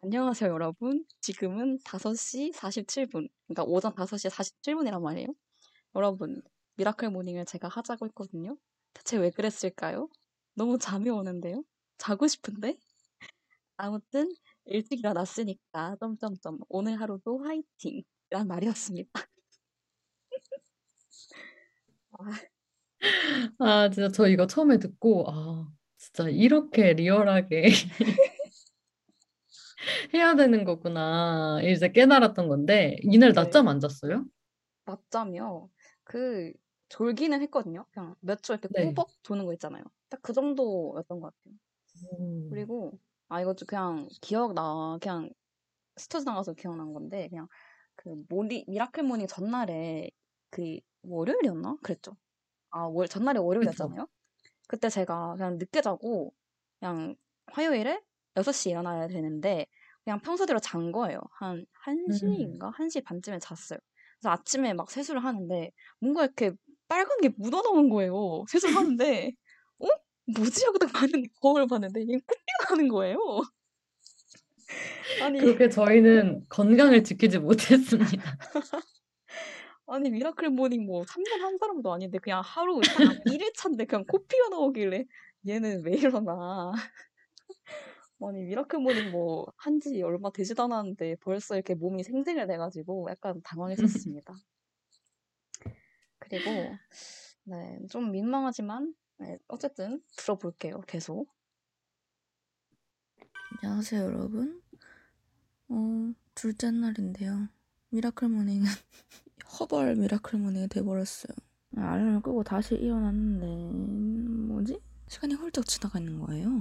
안녕하세요, 여러분. 지금은 5시 47분. 그러니까 오전 5시 47분이란 말이에요. 여러분, miracle morning을 제가 하자고 했거든요. 대체 왜 그랬을까요? 너무 잠이 오는데요? 자고 싶은데? 아무튼 일찍 일어났으니까 점점점 오늘 하루도 화이팅! 이란 말이었습니다. 아, 진짜 저 이거 처음에 듣고, 아, 진짜 이렇게 리얼하게 해야 되는 거구나. 이제 깨달았던 건데, 이날 네. 낮잠 안 잤어요? 낮잠이요. 그 졸기는 했거든요. 그냥 몇 초 이렇게 네. 꾸벅 조는 거 있잖아요. 딱 그 정도였던 것 같아요. 음. 그리고 아 이거 좀 그냥 기억나 그냥 스쳐 지나가서 기억난 건데 그냥 그 모니 miracle morning 전날에 그 월요일이었나? 그랬죠. 아 월 전날에 월요일이었잖아요? 그때 제가 그냥 늦게 자고 그냥 화요일에 6시 일어나야 되는데 그냥 평소대로 잔 거예요. 한 1시인가? 1시 반쯤에 잤어요. 그래서 아침에 막 세수를 하는데 뭔가 이렇게 빨간 게 묻어나온 거예요. 세수를 하는데 어? 뭐지 하고 딱 봤는데 거울을 봤는데 이게 코피가 나는 거예요 아니 그렇게 저희는 건강을 지키지 못했습니다. 아니 miracle morning 뭐 3년 한 사람도 아닌데 그냥 하루 한 1일 차인데 그냥 코피가 나오길래 얘는 왜 이러나 아니 miracle morning 뭐 한 지 얼마 되지도 않았는데 벌써 이렇게 몸이 생색을 내가지고 약간 당황했었습니다 그리고 네 좀 민망하지만 네, 어쨌든 들어볼게요 계속 안녕하세요, 여러분. 어, 둘째 날인데요. miracle morning은 허벌 miracle morning이 돼버렸어요. 알람을 끄고 다시 일어났는데, 뭐지? 시간이 훌쩍 지나가 있는 거예요.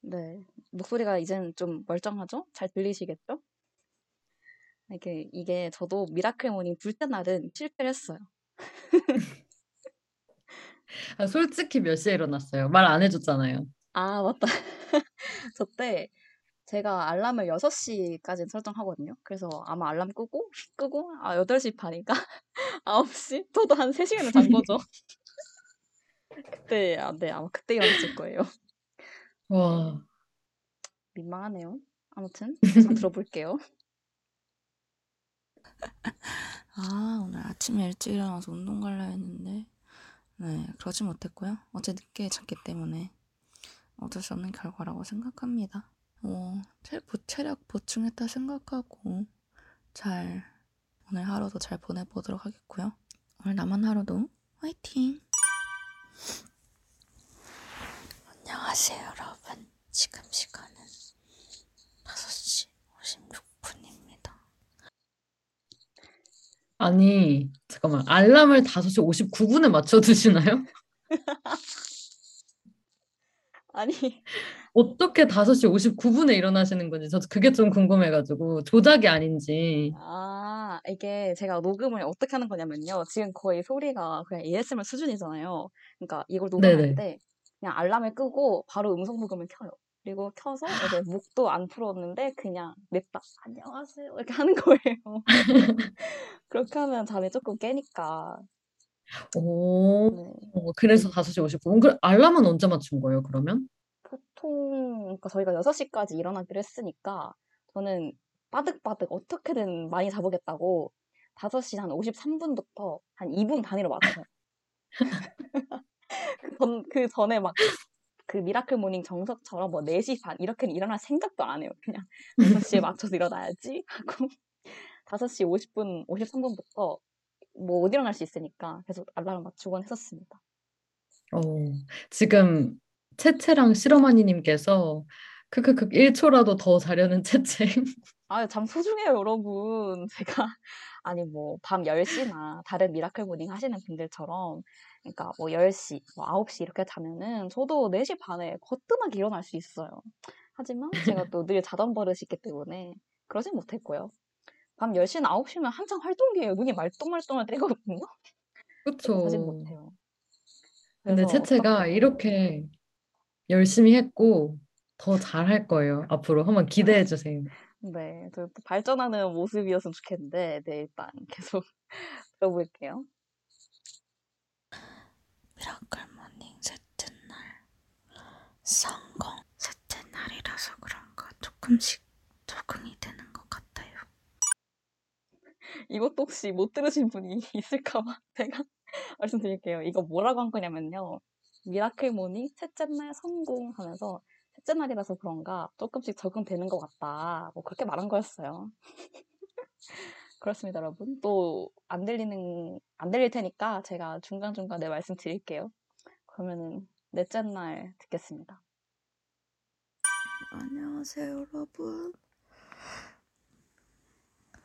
네 목소리가 이제는 좀 멀쩡하죠? 잘 들리시겠죠? 이게 이게 저도 miracle morning 둘째 날은 실패를 했어요 아, 솔직히 몇 시에 일어났어요? 말 안 해줬잖아요. 아, 맞다. 저 때 제가 알람을 6시까지 설정하거든요. 그래서 아마 알람 끄고, 끄고, 아, 8시 반인가? 9시? 저도 한 3시간을 잔 거죠. 그때, 아, 네, 아마 그때 일어났을 거예요. 와, 민망하네요. 아무튼, 계속 들어볼게요. 아, 오늘 아침에 일찍 일어나서 운동 갈라 했는데, 네, 그러지 못했고요. 어제 늦게 잤기 때문에 어쩔 수 없는 결과라고 생각합니다. 보, 체력 보충했다 생각하고 잘 오늘 하루도 잘 보내보도록 하겠고요. 오늘 남은 하루도 화이팅! 안녕하세요, 여러분. 지금 시간은 5시 56분입니다. 아니, 잠깐만. 알람을 5시 59분에 맞춰 두시나요? 아니, 어떻게 5시 59분에 일어나시는 건지 저도 그게 좀 궁금해가지고 조작이 아닌지. 아, 이게 제가 녹음을 어떻게 하는 거냐면요. 지금 거의 소리가 그냥 ASMR 수준이잖아요. 그러니까 이걸 녹음할 네네. 때 그냥 알람을 끄고 바로 음성 녹음을 켜요. 그리고 켜서 이제 목도 안 풀었는데 그냥 냅다 안녕하세요 이렇게 하는 거예요. 그렇게 하면 잠이 조금 깨니까. 오, 네. 그래서 5시 59분. 그 알람은 언제 맞춘 거예요, 그러면? 보통 그러니까 저희가 6시까지 일어나기로 했으니까 저는 빠득빠득 어떻게든 많이 자보겠다고 5시 한 53분부터 한 2분 단위로 맞춰요. 그 전, 그 전에 막 그 miracle morning 정석처럼 뭐 4시 반 이렇게는 일어날 생각도 안 해요. 그냥 6시에 맞춰서 일어나야지 하고 5시 50분, 53분부터 뭐 못 일어날 수 있으니까 계속 알람 맞추곤 했었습니다. 어, 지금 채채랑 시러마니님께서 크크크 1초라도 더 자려는 채채. 아, 잠 소중해요, 여러분. 제가, 아니, 뭐, 밤 10시나 다른 miracle morning 하시는 분들처럼, 그러니까 뭐 10시, 뭐 9시 이렇게 자면은 저도 4시 반에 거뜬하게 일어날 수 있어요. 하지만 제가 또 늘 자던 버릇이 있기 때문에 그러진 못했고요. 밤 10시나 9시면 한창 활동기예요. 눈이 말똥말똥할 때거든요. 자진 그쵸. 못해요. 근데 채채가 이렇게 열심히 했고 더 잘할 거예요. 앞으로 한번 기대해 주세요. 네, 저또 발전하는 모습이었으면 좋겠는데, 네, 일단 계속 들어볼게요. miracle morning 셋째 날 성공 셋째 날이라서 그런가 조금씩 적응이 되는 것 같아요. 이것도 혹시 못 들으신 분이 있을까봐 제가 말씀드릴게요. 이거 뭐라고 한 거냐면요. miracle morning 셋째 날 성공하면서 셋째 날이라서 그런가 조금씩 적응되는 것 같다. 뭐 그렇게 말한 거였어요. 그렇습니다, 여러분. 또 안 들리는 안 들릴 테니까 제가 중간 중간에 말씀 드릴게요. 그러면은 넷째 날 듣겠습니다. 안녕하세요 여러분.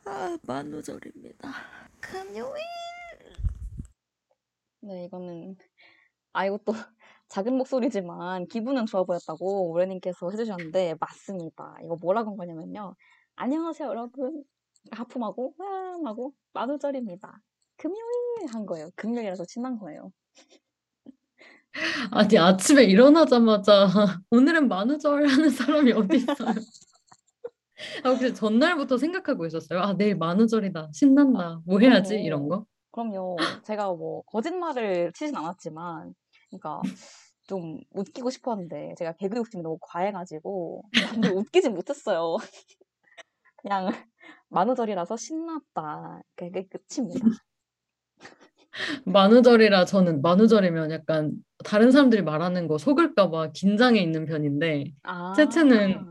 아 만우절입니다. 금요일. 네, 이거는 아 이것도 작은 목소리지만 기분은 좋아 보였다고 오래님께서 해주셨는데 맞습니다. 이거 뭐라고 한 거냐면요. 안녕하세요 여러분. 하품하고 화음하고 만우절입니다. 금요일 한 거예요. 금요일이라서 신난 거예요. 아니 아침에 일어나자마자 오늘은 만우절 하는 사람이 어디 있어요? 아, 혹시 전날부터 생각하고 있었어요? 아, 내일 만우절이다. 신난다. 뭐 해야지? 이런. 거? 그럼요. 제가 뭐 거짓말을 치진 않았지만, 그러니까 좀 웃기고 싶었는데 제가 개그 욕심이 너무 과해가지고 근데 웃기진 못했어요. 그냥 만우절이라서 신났다. 그게 끝입니다. 만우절이라 저는 만우절이면 약간 다른 사람들이 말하는 거 속을까 봐 긴장해 있는 편인데 아, 채채는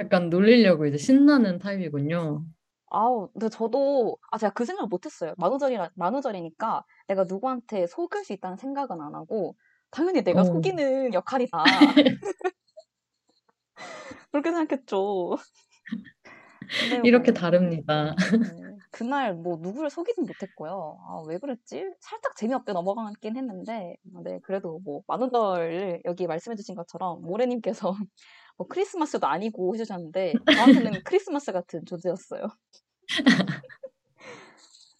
약간 놀리려고 이제 신나는 타입이군요. 아우, 근데 저도 아 제가 그 생각 못했어요. 만우절이라 만우절이니까 내가 누구한테 속을 수 있다는 생각은 안 하고 당연히 내가 어. 속이는 역할이다. 그렇게 생각했죠. 근데 이렇게 뭐, 다릅니다. 네, 그날 뭐 누구를 속이진 못했고요. 아, 왜 그랬지? 살짝 재미없게 넘어가긴 했는데, 아, 네, 그래도 뭐 만우절을 여기 말씀해주신 것처럼 모래님께서 뭐 크리스마스도 아니고 해주셨는데 저한테는 크리스마스 같은 존재였어요.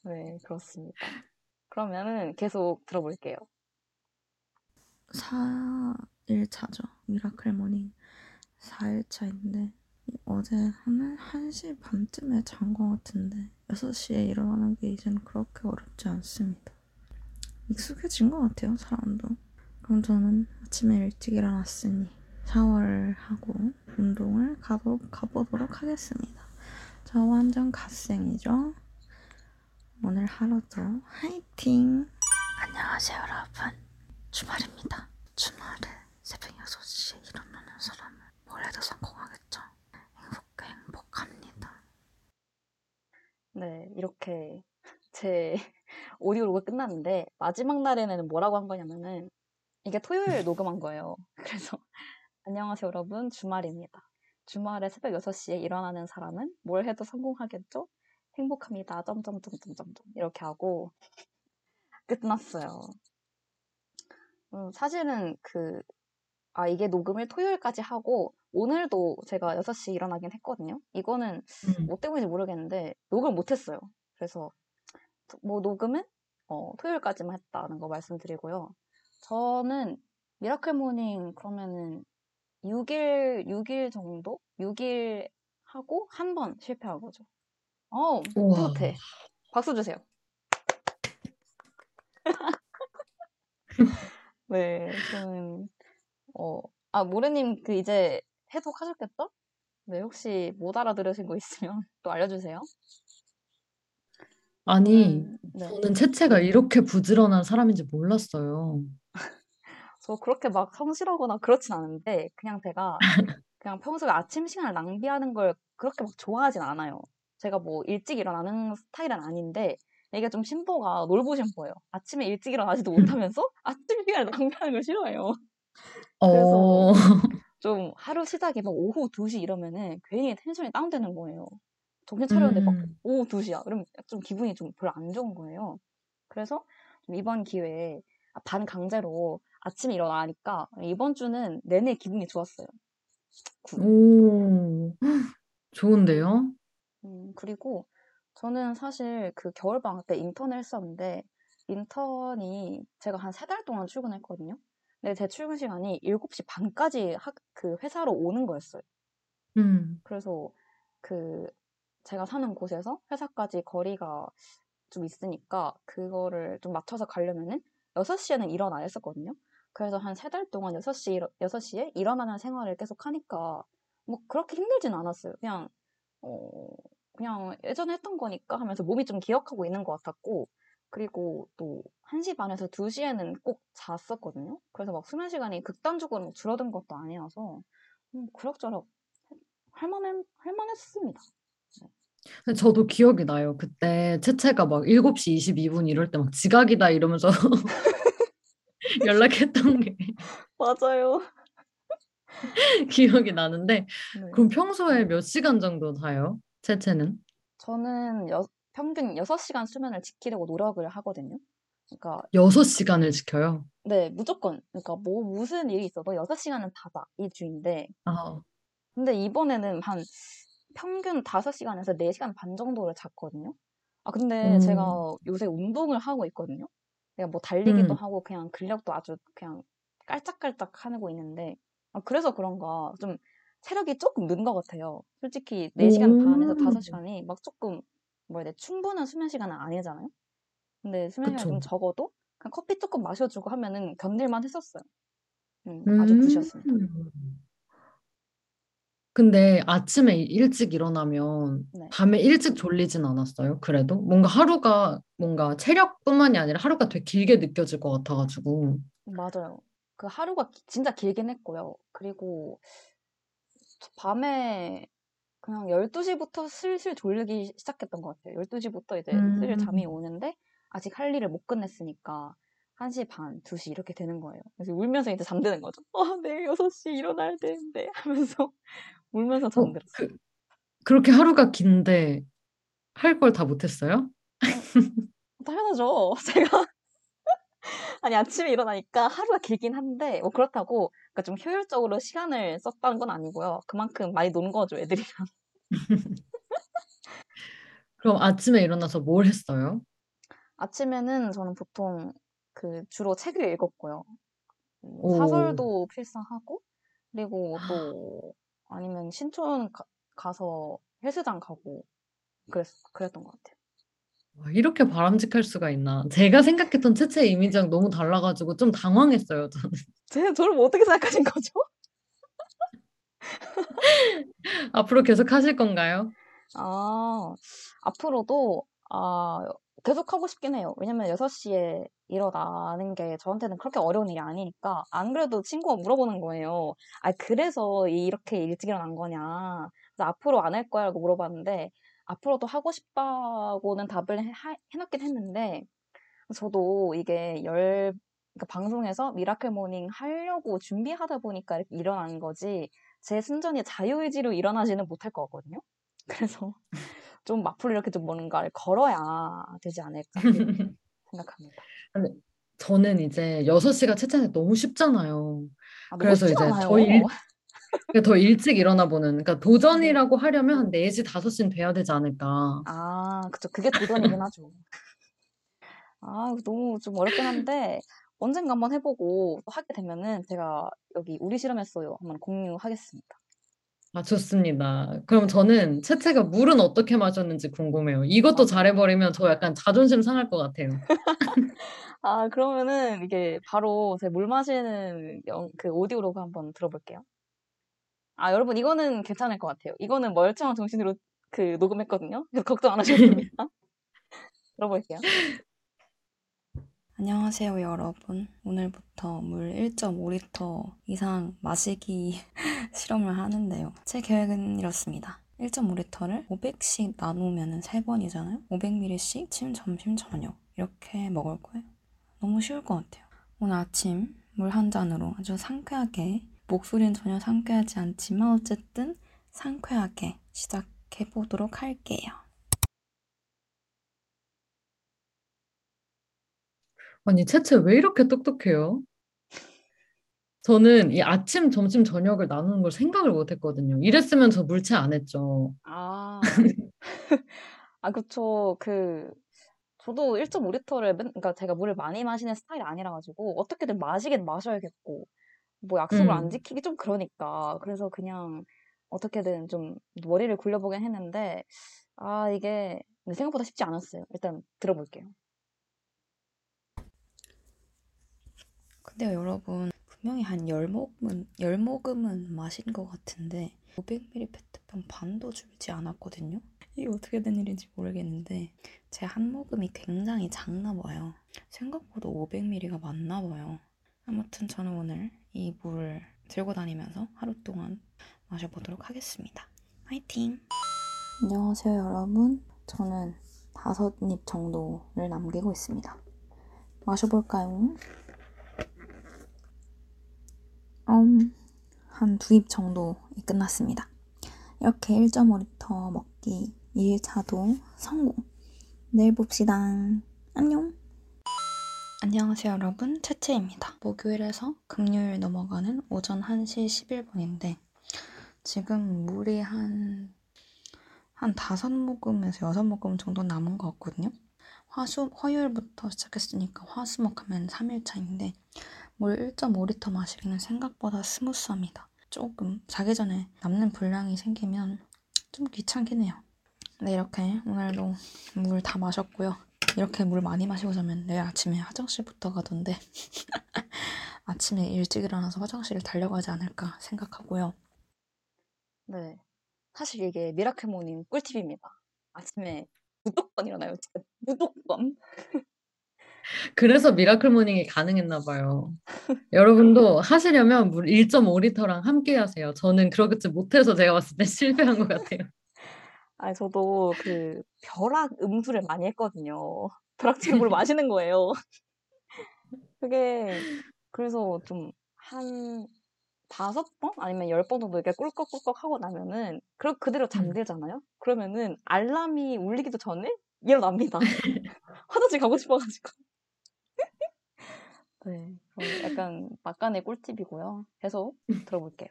네, 그렇습니다. 그러면은 계속 들어볼게요. 4일차죠. miracle morning 4일차인데 어제 한 1시 반쯤에 잔 것 같은데 6시에 일어나는 게 이제는 그렇게 어렵지 않습니다. 익숙해진 것 같아요, 사람도. 그럼 저는 아침에 일찍 일어났으니 샤워를 하고 운동을 가보, 가보도록 하겠습니다. 저 완전 갓생이죠? 오늘 하루도 화이팅! 안녕하세요, 여러분. 주말입니다. 주말에 새벽 6시에 일어나는 사람은 뭘 해도 성공하겠죠. 행복해, 행복합니다. 네, 이렇게 제 오디오 로그 끝났는데 마지막 날에는 뭐라고 한 거냐면은 이게 토요일 녹음한 거예요. 그래서 안녕하세요 여러분 주말입니다. 주말에 새벽 6시에 일어나는 사람은 뭘 해도 성공하겠죠? 행복합니다. 점점점점점점 이렇게 하고 끝났어요. 음, 사실은 그, 아, 이게 녹음을 토요일까지 하고, 오늘도 제가 6시 일어나긴 했거든요. 이거는 음. 뭐 때문인지 모르겠는데, 녹음을 못했어요. 그래서, 뭐, 녹음은, 어, 토요일까지만 했다는 거 말씀드리고요. 저는, miracle morning, 그러면은, 6일, 6일 정도? 6일 하고, 한 번 실패한 거죠. 어, 우와. 뿌듯해. 박수 주세요. 네, 저는, 어, 아, 모래님, 그, 이제 해독하셨겠죠? 네, 혹시 못 알아들으신 거 있으면 또 알려주세요. 아니, 음, 네. 저는 채채가 이렇게 부지런한 사람인지 몰랐어요. 저 그렇게 막 성실하거나 그렇진 않은데, 그냥 제가, 그냥 평소에 아침 시간을 낭비하는 걸 그렇게 막 좋아하진 않아요. 제가 뭐 일찍 일어나는 스타일은 아닌데, 이게 좀 심보가 놀부 심보예요. 아침에 일찍 일어나지도 못하면서 아침 시간을 낭비하는 걸 싫어해요. 그래서 어, 좀 하루 시작이 막 오후 2시 이러면은 괜히 텐션이 다운되는 거예요. 정신 차렸는데 막 음, 오후 2시야. 그러면 좀 기분이 좀 별로 안 좋은 거예요. 그래서 좀 이번 기회에 아, 반 강제로 아침에 일어나니까 이번 주는 내내 기분이 좋았어요. Good. 오, 좋은데요? 음, 그리고 저는 사실 그 겨울방학 때 인턴을 했었는데 인턴이 제가 한 세 달 동안 출근했거든요. 근데 제 출근 시간이 7시 반까지 학, 그 회사로 오는 거였어요. 음, 그래서 그 제가 사는 곳에서 회사까지 거리가 좀 있으니까 그거를 좀 맞춰서 가려면은 6시에는 일어나야 했었거든요. 그래서 한 세 달 동안 6시, 6시에 일어나는 생활을 계속 하니까 뭐 그렇게 힘들진 않았어요. 그냥, 어, 그냥 예전에 했던 거니까 하면서 몸이 좀 기억하고 있는 것 같았고, 그리고 또 1시 반에서 2시에는 꼭 잤었거든요. 그래서 막 수면 시간이 극단적으로 줄어든 것도 아니어서, 음, 그럭저럭 할만해, 할만했습니다. 저도 기억이 나요. 그때 채채가 막 7시 22분 이럴 때 막 지각이다 이러면서 연락했던 게 맞아요. 기억이 나는데, 네. 그럼 평소에 몇 시간 정도 자요? 채채는? 저는 여- 평균 6시간 수면을 지키려고 노력을 하거든요. 그러니까, 6시간을 지켜요. 네, 무조건. 그러니까, 뭐, 무슨 일이 있어도 6시간은 자자. 이 주인데. 아, 근데 이번에는 한 평균 5시간에서 4시간 반 정도를 잤거든요. 아, 근데 제가 음, 요새 운동을 하고 있거든요. 내가 뭐 달리기도 음, 하고 그냥 근력도 아주 그냥 깔짝깔짝 하고 있는데, 아, 그래서 그런가 좀 체력이 조금 는 것 같아요. 솔직히 4시간 반에서 오, 5시간이 막 조금 뭐야, 돼, 충분한 수면 시간은 아니잖아요. 근데 수면 시간이 좀. 적어도 그냥 커피 조금 마셔주고 하면은 견딜만 했었어요. 음, 아주 음. 굿이었습니다. 근데 아침에 일찍 일어나면 네. 밤에 일찍 졸리진 않았어요? 그래도? 뭔가 하루가 뭔가 체력뿐만이 아니라 하루가 되게 길게 느껴질 것 같아가지고. 맞아요. 그 하루가 기- 진짜 길긴 했고요. 그리고 저 밤에 그냥 12시부터 슬슬 졸리기 시작했던 것 같아요. 12시부터 이제 슬슬 잠이 음, 오는데 아직 할 일을 못 끝냈으니까 1시 반, 2시 이렇게 되는 거예요. 그래서 울면서 이제 잠드는 거죠. 어, 내일 6시 일어나야 되는데 하면서 울면서 어, 잠들었어요. 그, 그렇게 하루가 긴데 할 걸 다 못했어요? 어, 당연하죠. 제가 아니 아침에 일어나니까 하루가 길긴 한데 뭐 그렇다고 그러니까 좀 효율적으로 시간을 썼다는 건 아니고요. 그만큼 많이 논 거죠, 애들이랑. 그럼 아침에 일어나서 뭘 했어요? 아침에는 저는 보통 그 주로 책을 읽었고요. 뭐 오, 사설도 필사하고 그리고 또 아니면 신촌 가, 가서 헬스장 가고 그랬, 그랬던 것 같아요. 와, 이렇게 바람직할 수가 있나? 제가 생각했던 채채 이미지랑 너무 달라가지고 좀 당황했어요, 저는. 제, 저를 뭐 어떻게 생각하신 거죠? 앞으로 계속 하실 건가요? 아, 앞으로도, 아, 계속 하고 싶긴 해요. 왜냐면 6시에 일어나는 게 저한테는 그렇게 어려운 일이 아니니까, 안 그래도 친구가 물어보는 거예요. 아, 그래서 이렇게 일찍 일어난 거냐. 앞으로 안 할 거야? 라고 물어봤는데, 앞으로도 하고 싶다고는 답을 해, 하- 해놓긴 했는데, 저도 이게 열, 그러니까 방송에서 miracle morning 하려고 준비하다 보니까 이렇게 일어난 거지, 제 순전히 자유의지로 일어나지는 못할 것 같거든요. 그래서 좀 앞으로 이렇게 좀 뭔가를 걸어야 되지 않을까 생각합니다. 근데 저는 이제 6시가 채팅이 너무 쉽잖아요. 아, 그래서 이제 쉽잖 아요. 더 일찍 일어나 보는, 그러니까 도전이라고 하려면 한 4시, 5시는 돼야 되지 않을까. 아, 그쵸. 그게 도전이긴 하죠. 아, 너무 좀 어렵긴 한데, 언젠가 한번 해보고 또 하게 되면은 제가 여기 우리 실험했어요. 한번 공유하겠습니다. 아, 좋습니다. 그럼 저는 채채가 물은 어떻게 마셨는지 궁금해요. 이것도 잘해버리면 저 약간 자존심 상할 것 같아요. 아, 그러면은 이게 바로 제 물 마시는 영, 그 오디오로 한번 들어볼게요. 아, 여러분, 이거는 괜찮을 것 같아요. 이거는 멀쩡한 정신으로 그 녹음했거든요. 그래서 걱정 안 하셔도 됩니다. 들어볼게요. 안녕하세요, 여러분. 오늘부터 물 1.5리터 이상 마시기 실험을 하는데요. 제 계획은 이렇습니다. 1.5리터를 500씩 나누면 3번이잖아요. 500ml씩 침, 점심, 저녁 이렇게 먹을 거예요. 너무 쉬울 것 같아요. 오늘 아침 물 한 잔으로 아주 상쾌하게 목소리는 전혀 상쾌하지 않지만 어쨌든 상쾌하게 시작해 보도록 할게요. 아니, 채채 왜 이렇게 똑똑해요? 저는 이 아침, 점심, 저녁을 나누는 걸 생각을 못 했거든요. 이랬으면 저 물체 안 했죠. 아, 아, 그쵸. 그, 저도 1.5리터를, 그러니까 제가 물을 많이 마시는 스타일이 아니라 가지고, 어떻게든 마시긴 마셔야겠고, 뭐 약속을 안 음. 지키기 좀 그러니까. 그래서 그냥 어떻게든 좀 머리를 굴려보긴 했는데, 아, 이게 생각보다 쉽지 않았어요. 일단 들어볼게요. 근데요, 여러분. 분명히 한 10모금은, 10모금은 마신 것 같은데 500ml 페트병 반도 줄지 않았거든요. 이게 어떻게 된 일인지 모르겠는데 제 한 모금이 굉장히 작나 봐요. 생각보다 500ml가 많나 봐요. 아무튼 저는 오늘 이 물을 들고 다니면서 하루 동안 마셔보도록 하겠습니다. 화이팅! 안녕하세요, 여러분. 저는 다섯 입 정도를 남기고 있습니다. 마셔볼까요? 음, 한두 입 정도 끝났습니다. 이렇게 1.5리터 먹기 2일차도 성공. 내일 봅시다. 안녕. 안녕하세요, 여러분. 채채입니다. 목요일에서 금요일 넘어가는 오전 1시 11분인데, 지금 물이 한, 한 5모금에서 6모금 정도 남은 것 같거든요. 화수, 화요일부터 시작했으니까 화수목 하면 3일차인데, 물 1.5리터 마시기는 생각보다 smooth합니다. 조금 자기 전에 남는 분량이 생기면 좀 귀찮긴 해요. 네, 이렇게 오늘도 물 다 마셨고요. 이렇게 물 많이 마시고 자면 내일 아침에 화장실부터 가던데 아침에 일찍 일어나서 화장실을 달려가지 않을까 생각하고요. 네. 사실 이게 miracle morning 꿀팁입니다. 아침에 무조건 일어나요. 진짜 무조건. 그래서 miracle morning이 가능했나 봐요. 여러분도 하시려면 물 1.5리터랑 함께 하세요. 저는 그러지 못해서 제가 봤을 때 실패한 것 같아요. 아니, 저도 그 벼락 음수를 많이 했거든요. 벼락치고 물 마시는 거예요. 그게 그래서 좀 한 다섯 번 아니면 열 번 정도 이렇게 꿀꺽꿀꺽 하고 나면은 그 그대로 잠들잖아요. 그러면은 알람이 울리기도 전에 일어납니다. 화장실 가고 싶어가지고. 네, 약간 막간의 꿀팁이고요. 계속 들어볼게요.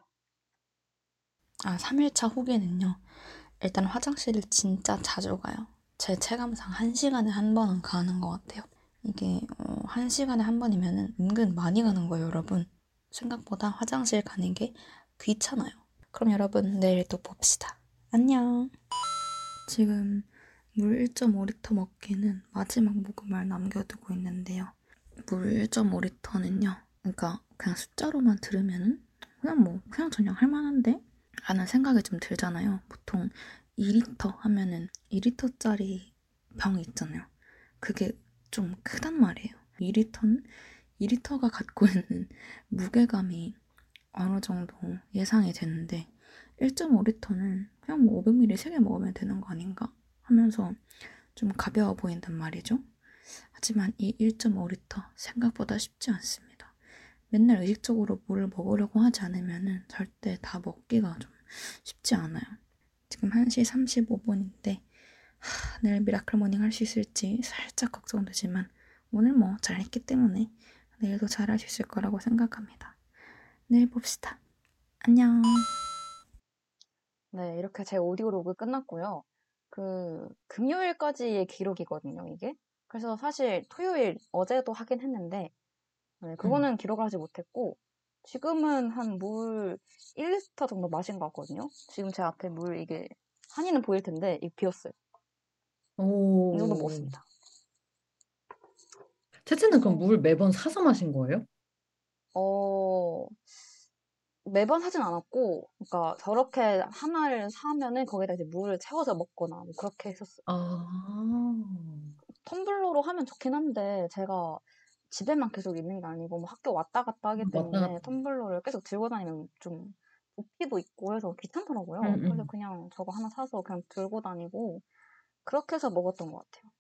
아, 3일차 후기는요. 일단 화장실을 진짜 자주 가요. 제 체감상 1시간에 한 번은 가는 것 같아요. 이게 어, 1시간에 한 번이면 은근 많이 가는 거예요, 여러분. 생각보다 화장실 가는 게 귀찮아요. 그럼 여러분 내일 또 봅시다. 안녕. 지금 물 1.5리터 먹기는 마지막 모금을 남겨두고 있는데요. 물 1.5리터는요. 그러니까 그냥 숫자로만 들으면은 그냥 뭐 그냥 저냥 할 만한데? 라는 생각이 좀 들잖아요. 보통 2리터 하면은 2리터짜리 병 있잖아요. 그게 좀 크단 말이에요. 2리터는 2리터가 갖고 있는 무게감이 어느 정도 예상이 되는데 1.5리터는 그냥 뭐 500ml 3개 먹으면 되는 거 아닌가 하면서 좀 가벼워 보인단 말이죠. 하지만 이 1.5리터 생각보다 쉽지 않습니다. 맨날 의식적으로 물을 먹으려고 하지 않으면 절대 다 먹기가 좀 쉽지 않아요. 지금 1시 35분인데 내일 miracle morning 할 수 있을지 살짝 걱정되지만 오늘 뭐 잘했기 때문에 내일도 잘할 수 있을 거라고 생각합니다. 내일 봅시다. 안녕. 네, 이렇게 제 오디오 로그 끝났고요. 그 금요일까지의 기록이거든요, 이게. 그래서 사실 토요일 어제도 하긴 했는데 네, 그거는 기록을 하지 못했고 지금은 한 물 1리터 정도 마신 것 같거든요. 지금 제 앞에 물 이게 한이는 보일 텐데 이게 비었어요. 이 정도 오. 먹었습니다. 채채는 그럼 물 매번 사서 마신 거예요? 어, 매번 하진 않았고, 그러니까 저렇게 하나를 사면은 거기다 이제 물을 채워서 먹거나 뭐 그렇게 했었어요. 아. 텀블러로 하면 좋긴 한데 제가 집에만 계속 있는 게 아니고 뭐 학교 왔다 갔다 하기 때문에 갔다. 텀블러를 계속 들고 다니면 좀 부피도 있고 해서 귀찮더라고요. 음, 그래서 음. 그냥 저거 하나 사서 그냥 들고 다니고 그렇게 해서 먹었던 것 같아요.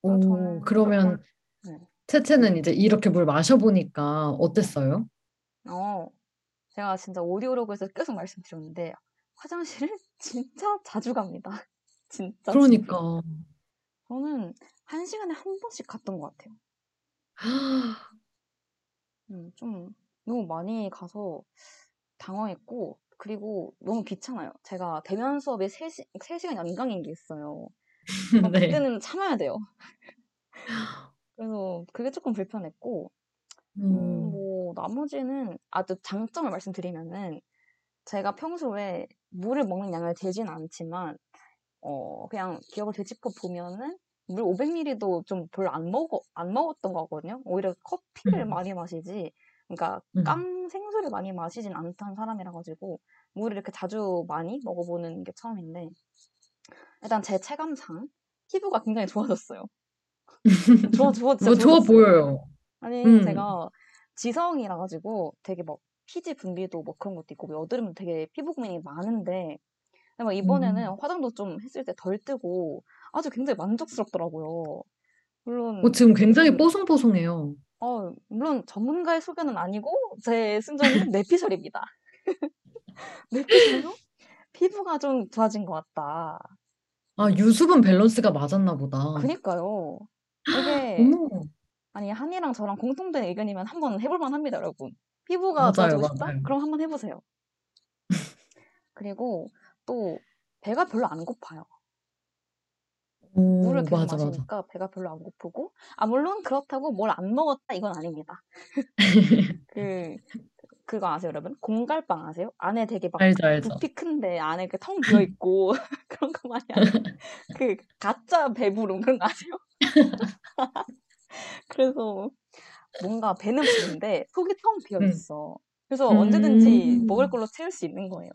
그래서 오, 저는 그러면 네. 채채는 이제 이렇게 물 마셔보니까 어땠어요? 어, 제가 진짜 오디오로그에서 계속 말씀드렸는데 화장실을 진짜 자주 갑니다. 진짜. 그러니까. 저는 한 시간에 한 번씩 갔던 것 같아요. 음, 좀 너무 많이 가서 당황했고, 그리고 너무 귀찮아요. 제가 대면 수업이 3시, 3시간 연강인 게 있어요. 네. 그때는 참아야 돼요. 그래서 그게 조금 불편했고, 음, 음, 뭐, 나머지는, 아주 장점을 말씀드리면은, 제가 평소에 물을 먹는 양을 재진 않지만, 어, 그냥 기억을 되짚어 보면은, 물 500ml도 좀 별로 안 먹어, 안 먹었던 거거든요. 오히려 커피를 음. 많이 마시지, 그러니까 음. 깡 생수를 많이 마시진 않던 사람이라 가지고, 물을 이렇게 자주 많이 먹어보는 게 처음인데, 일단 제 체감상, 피부가 굉장히 좋아졌어요. 좋아, 좋아, 진짜 뭐 좋아. 보여요. 아니, 음. 제가 지성이라 가지고 되게 막 피지 분비도 뭐 그런 것도 있고, 뭐 여드름 되게 피부 고민이 많은데, 막 이번에는 음. 화장도 좀 했을 때 덜 뜨고 아주 굉장히 만족스럽더라고요. 물론, 어, 지금 굉장히 음, 뽀송뽀송해요. 어, 물론 전문가의 소견은 아니고 제 승정은 뇌피셜입니다. 뇌피셜로 피부가 좀 좋아진 것 같다. 아, 유수분 밸런스가 맞았나 보다. 그니까요. 이게 아니 한이랑 저랑 공통된 의견이면 한번 해볼 만 합니다, 여러분. 피부가 좋아지고 싶다? 맞아요. 그럼 한번 해보세요. 그리고 또 배가 별로 안 고파요. 물을 오, 계속 맞아, 맞아. 마시니까 배가 별로 안 고프고 아 물론 그렇다고 뭘 안 먹었다 이건 아닙니다. 그 그거 아세요, 여러분? 공갈빵 아세요? 안에 되게 막 알죠, 알죠. 부피 큰데 안에 그 텅 비어 있고 그런 거 많이 아세요? 그 가짜 배부름 그런 거 아세요? 그래서 뭔가 배는 부른데 속이 텅 비어 음. 있어. 그래서 언제든지 먹을 음. 걸로 채울 수 있는 거예요.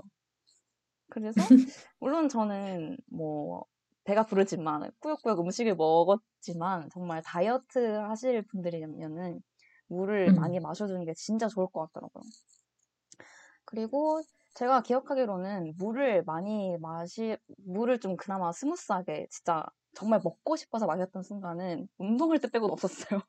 그래서 물론 저는 뭐 배가 부르지만 꾸역꾸역 음식을 먹었지만 정말 다이어트 하실 분들이면은 물을 음. 많이 마셔주는 게 진짜 좋을 것 같더라고요. 그리고 제가 기억하기로는 물을 많이 마시, 물을 좀 그나마 smooth하게 진짜 정말 먹고 싶어서 마셨던 순간은 운동할 때 빼고는 없었어요.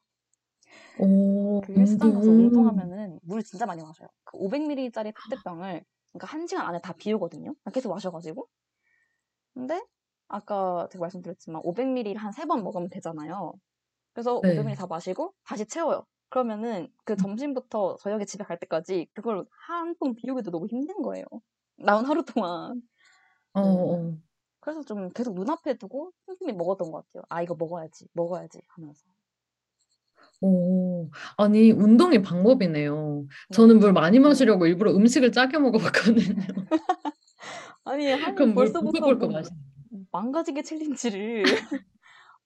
오, 그 헬스장 가서 운동. 운동하면은 물 진짜 많이 마셔요. 그 500ml짜리 페트병을 그러니까 한 시간 안에 다 비우거든요. 계속 마셔가지고. 근데 아까 제가 말씀드렸지만 500ml를 한 세 번 먹으면 되잖아요. 그래서 네. 500ml 다 마시고 다시 채워요. 그러면은 그 점심부터 저녁에 집에 갈 때까지 그걸 한 통 비우기도 너무 힘든 거예요. 남은 하루 동안. 어, 네. 어. 그래서 좀 계속 눈앞에 두고 틈틈이 먹었던 것 같아요. 아, 이거 먹어야지, 먹어야지 하면서. 오, 아니, 운동이 방법이네요. 네. 저는 물 많이 마시려고 일부러 음식을 짜게 먹어봤거든요. 아니, 한이 그럼 물 벌써부터 꿀꺽꿀꺽 뭐 마시. 망가지게 챌린지를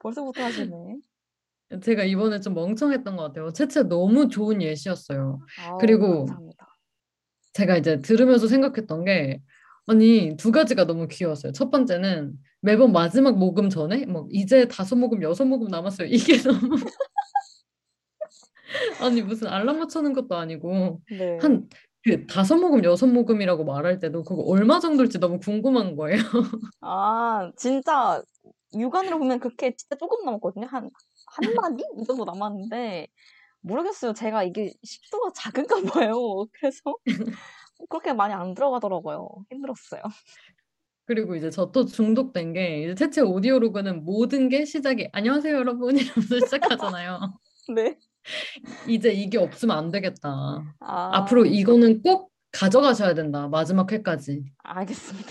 벌써부터 하시네. 제가 이번에 좀 멍청했던 것 같아요. 채채 너무 좋은 예시였어요. 아우, 그리고 감사합니다. 제가 이제 들으면서 생각했던 게 아니 두 가지가 너무 귀여웠어요. 첫 번째는 매번 마지막 모금 전에 뭐 이제 다섯 모금 여섯 모금 남았어요. 이게 너무 아니 무슨 알람 맞추는 것도 아니고 네. 한 그 다섯 모금 여섯 모금이라고 말할 때도 그거 얼마 정도일지 너무 궁금한 거예요. 아, 진짜 육안으로 보면 그렇게 진짜 조금 남았거든요. 한, 한 마디? 이 정도 남았는데, 모르겠어요. 제가 이게 식도가 작은가 봐요. 그래서 그렇게 많이 안 들어가더라고요. 힘들었어요. 그리고 이제 저 또 중독된 게 이제 채채 오디오로그는 모든 게 시작이 안녕하세요 여러분 이러면서 시작하잖아요. 네. 이제 이게 없으면 안 되겠다. 아, 앞으로 이거는 꼭 가져가셔야 된다. 마지막 회까지. 알겠습니다.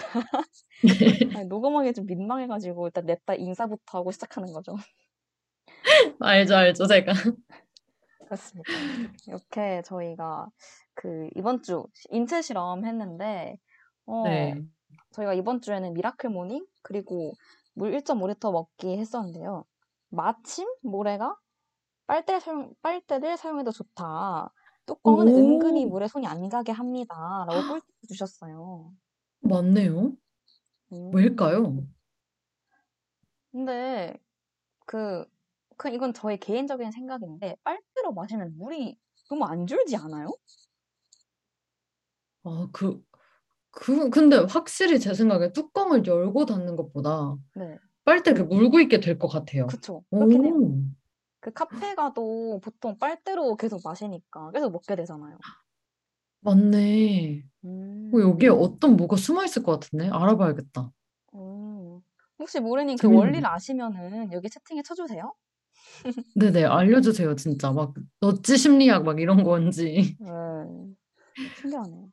아니, 녹음하기 좀 민망해가지고 일단 냅다 인사부터 하고 시작하는 거죠. 알죠, 알죠, 제가. 그렇습니다. 이렇게 저희가 그 이번 주 인체 실험 했는데, 어, 네. 저희가 이번 주에는 miracle morning 그리고 물 1.5리터 먹기 했었는데요. 마침 모래가 빨대 사용, 빨대를 사용해도 좋다. 뚜껑은 오. 은근히 물에 손이 안 가게 합니다. 라고 꿀팁 주셨어요. 맞네요. 음. 왜일까요? 근데 그, 그 이건 저의 개인적인 생각인데 빨대로 마시면 물이 너무 안 줄지 않아요? 아, 그, 그, 근데 확실히 제 생각에 뚜껑을 열고 닫는 것보다 네, 빨대 그 물고 있게 될 것 같아요. 그쵸. 그렇긴 해요. 오, 그 카페 가도 보통 빨대로 계속 마시니까 계속 먹게 되잖아요. 맞네. 음. 어, 여기에 어떤 뭐가 숨어 있을 것 같은데? 알아봐야겠다. 음. 혹시 모르님 그 재밌네. 원리를 아시면은 여기 채팅에 쳐주세요. 네네, 알려주세요, 진짜. 막, 넛지 심리학 막 이런 건지. 네. 신기하네요.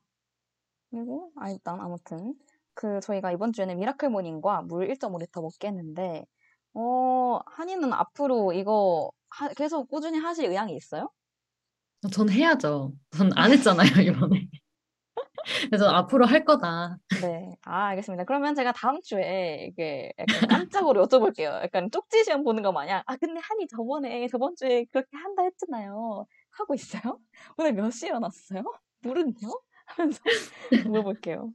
그리고, 아, 일단, 아무튼. 그, 저희가 이번 주에는 miracle morning과 물 1.5리터 먹기 했는데, 어, 한이는 앞으로 이거 하- 계속 꾸준히 하실 의향이 있어요? 전 해야죠. 전 안 했잖아요, 이번에. 그래서 앞으로 할 거다. 네. 아, 알겠습니다. 그러면 제가 다음 주에 이게 약간 깜짝으로 여쭤볼게요. 약간 쪽지 시험 보는 거 마냥, 아, 근데 한이 저번에, 저번 주에 그렇게 한다 했잖아요. 하고 있어요? 오늘 몇 시에 일어났어요? 물은요? 하면서 물어볼게요.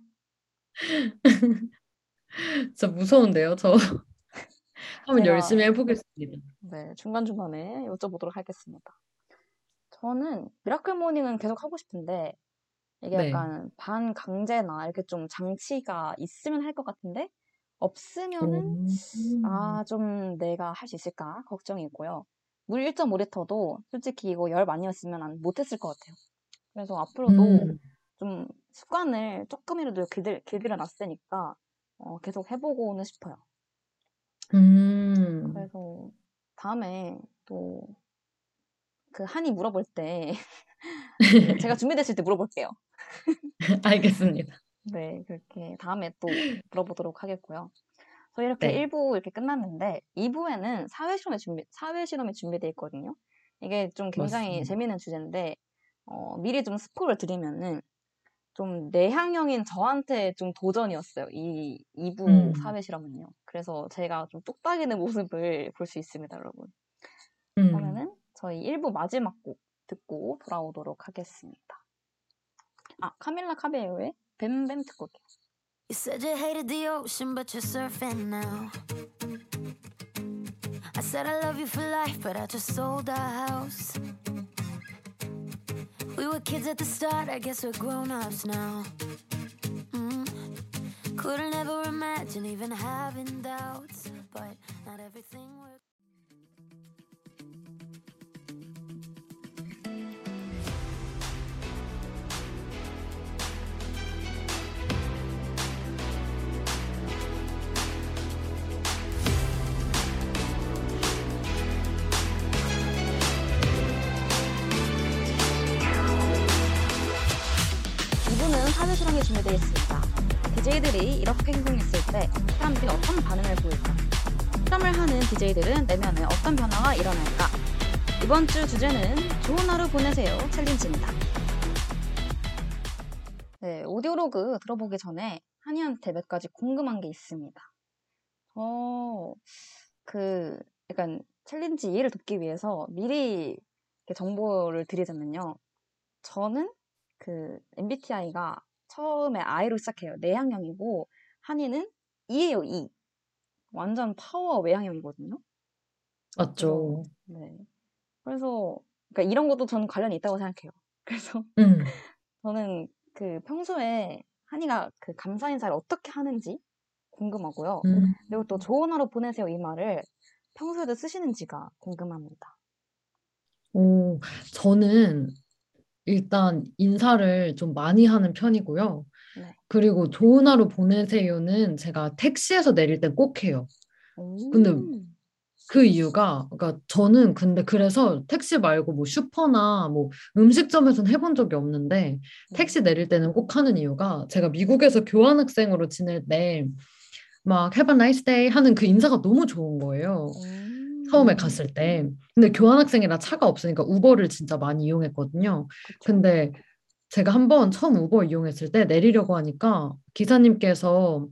진짜 무서운데요, 저. 한번 열심히 해보겠습니다. 네, 중간중간에 여쭤보도록 하겠습니다. 저는 miracle morning은 계속 하고 싶은데, 이게 네. 약간 반 강제나 이렇게 좀 장치가 있으면 할 것 같은데, 없으면은, 오. 아, 좀 내가 할 수 있을까 걱정이고요. 물 1.5리터도 솔직히 이거 열 많이 했으면 안- 못했을 것 같아요. 그래서 앞으로도 음, 좀 습관을 조금이라도 길들, 길들여 놨으니까 어, 계속 해보고는 싶어요. 음. 그래서 다음에 또 그 한이 물어볼 때 제가 준비됐을 때 물어볼게요. 알겠습니다. 네, 그렇게 다음에 또 물어보도록 하겠고요. 저희 이렇게 네. 1부 이렇게 끝났는데 2부에는 사회 실험이 준비 사회 실험이 준비되어 있거든요. 이게 좀 굉장히 맞습니다. 재미있는 주제인데 어, 미리 좀 스포를 드리면은 좀 내향형인 저한테 좀 도전이었어요. 이 2부 음. 사회 실험은요. 그래서 제가 좀 똑딱이는 모습을 볼 수 있습니다, 여러분. 음. 그러면은 저희 1부 마지막 곡 듣고 돌아오도록 하겠습니다. 아, 카밀라 카베요의 뱀뱀 듣고 올게요. You said you hated the ocean, but you're surfing now. I said I love you for life, but I just sold our house. We were kids at the start, I guess we're grown ups now. Mm. Couldn't ever imagine even having doubts, but not everything works. 실험이 준비되어 있습니다. DJ들이 이렇게 행동했을 때 사람들이 어떤 반응을 보일까? 실험을 하는 DJ들은 내면에 어떤 변화가 일어날까? 이번 주 주제는 좋은 하루 보내세요 challenge입니다. 네, audio log 들어보기 전에 한이한테 몇 가지 궁금한 게 있습니다. 어, 그, 약간 challenge 이해를 돕기 위해서 미리 정보를 드리자면요. 저는 그 MBTI가 처음에 I로 시작해요. 내향형이고 한이는 E예요, E. 완전 파워 외향형이거든요. 맞죠. 네. 그래서 그러니까 이런 것도 저는 관련이 있다고 생각해요. 그래서 음. 저는 그 평소에 한이가 그 감사 인사를 어떻게 하는지 궁금하고요. 음. 그리고 또 좋은 하루 보내세요 이 말을 평소에도 쓰시는지가 궁금합니다. 오, 저는 일단 인사를 좀 많이 하는 편이고요. 네. 그리고 좋은 하루 보내세요는 제가 택시에서 내릴 땐 꼭 해요. 근데 오. 그 이유가, 그러니까 저는 근데 그래서 택시 말고 뭐 슈퍼나 뭐 음식점에서는 해본 적이 없는데 택시 내릴 때는 꼭 하는 이유가 제가 미국에서 교환학생으로 지낼 때 막 have a nice day 하는 그 인사가 너무 좋은 거예요. 음. 처음에 갔을 때. 근데 교환학생이라 차가 없으니까 우버를 진짜 많이 이용했거든요. 근데 제가 한번 처음 우버 이용했을 때 내리려고 하니까 기사님께서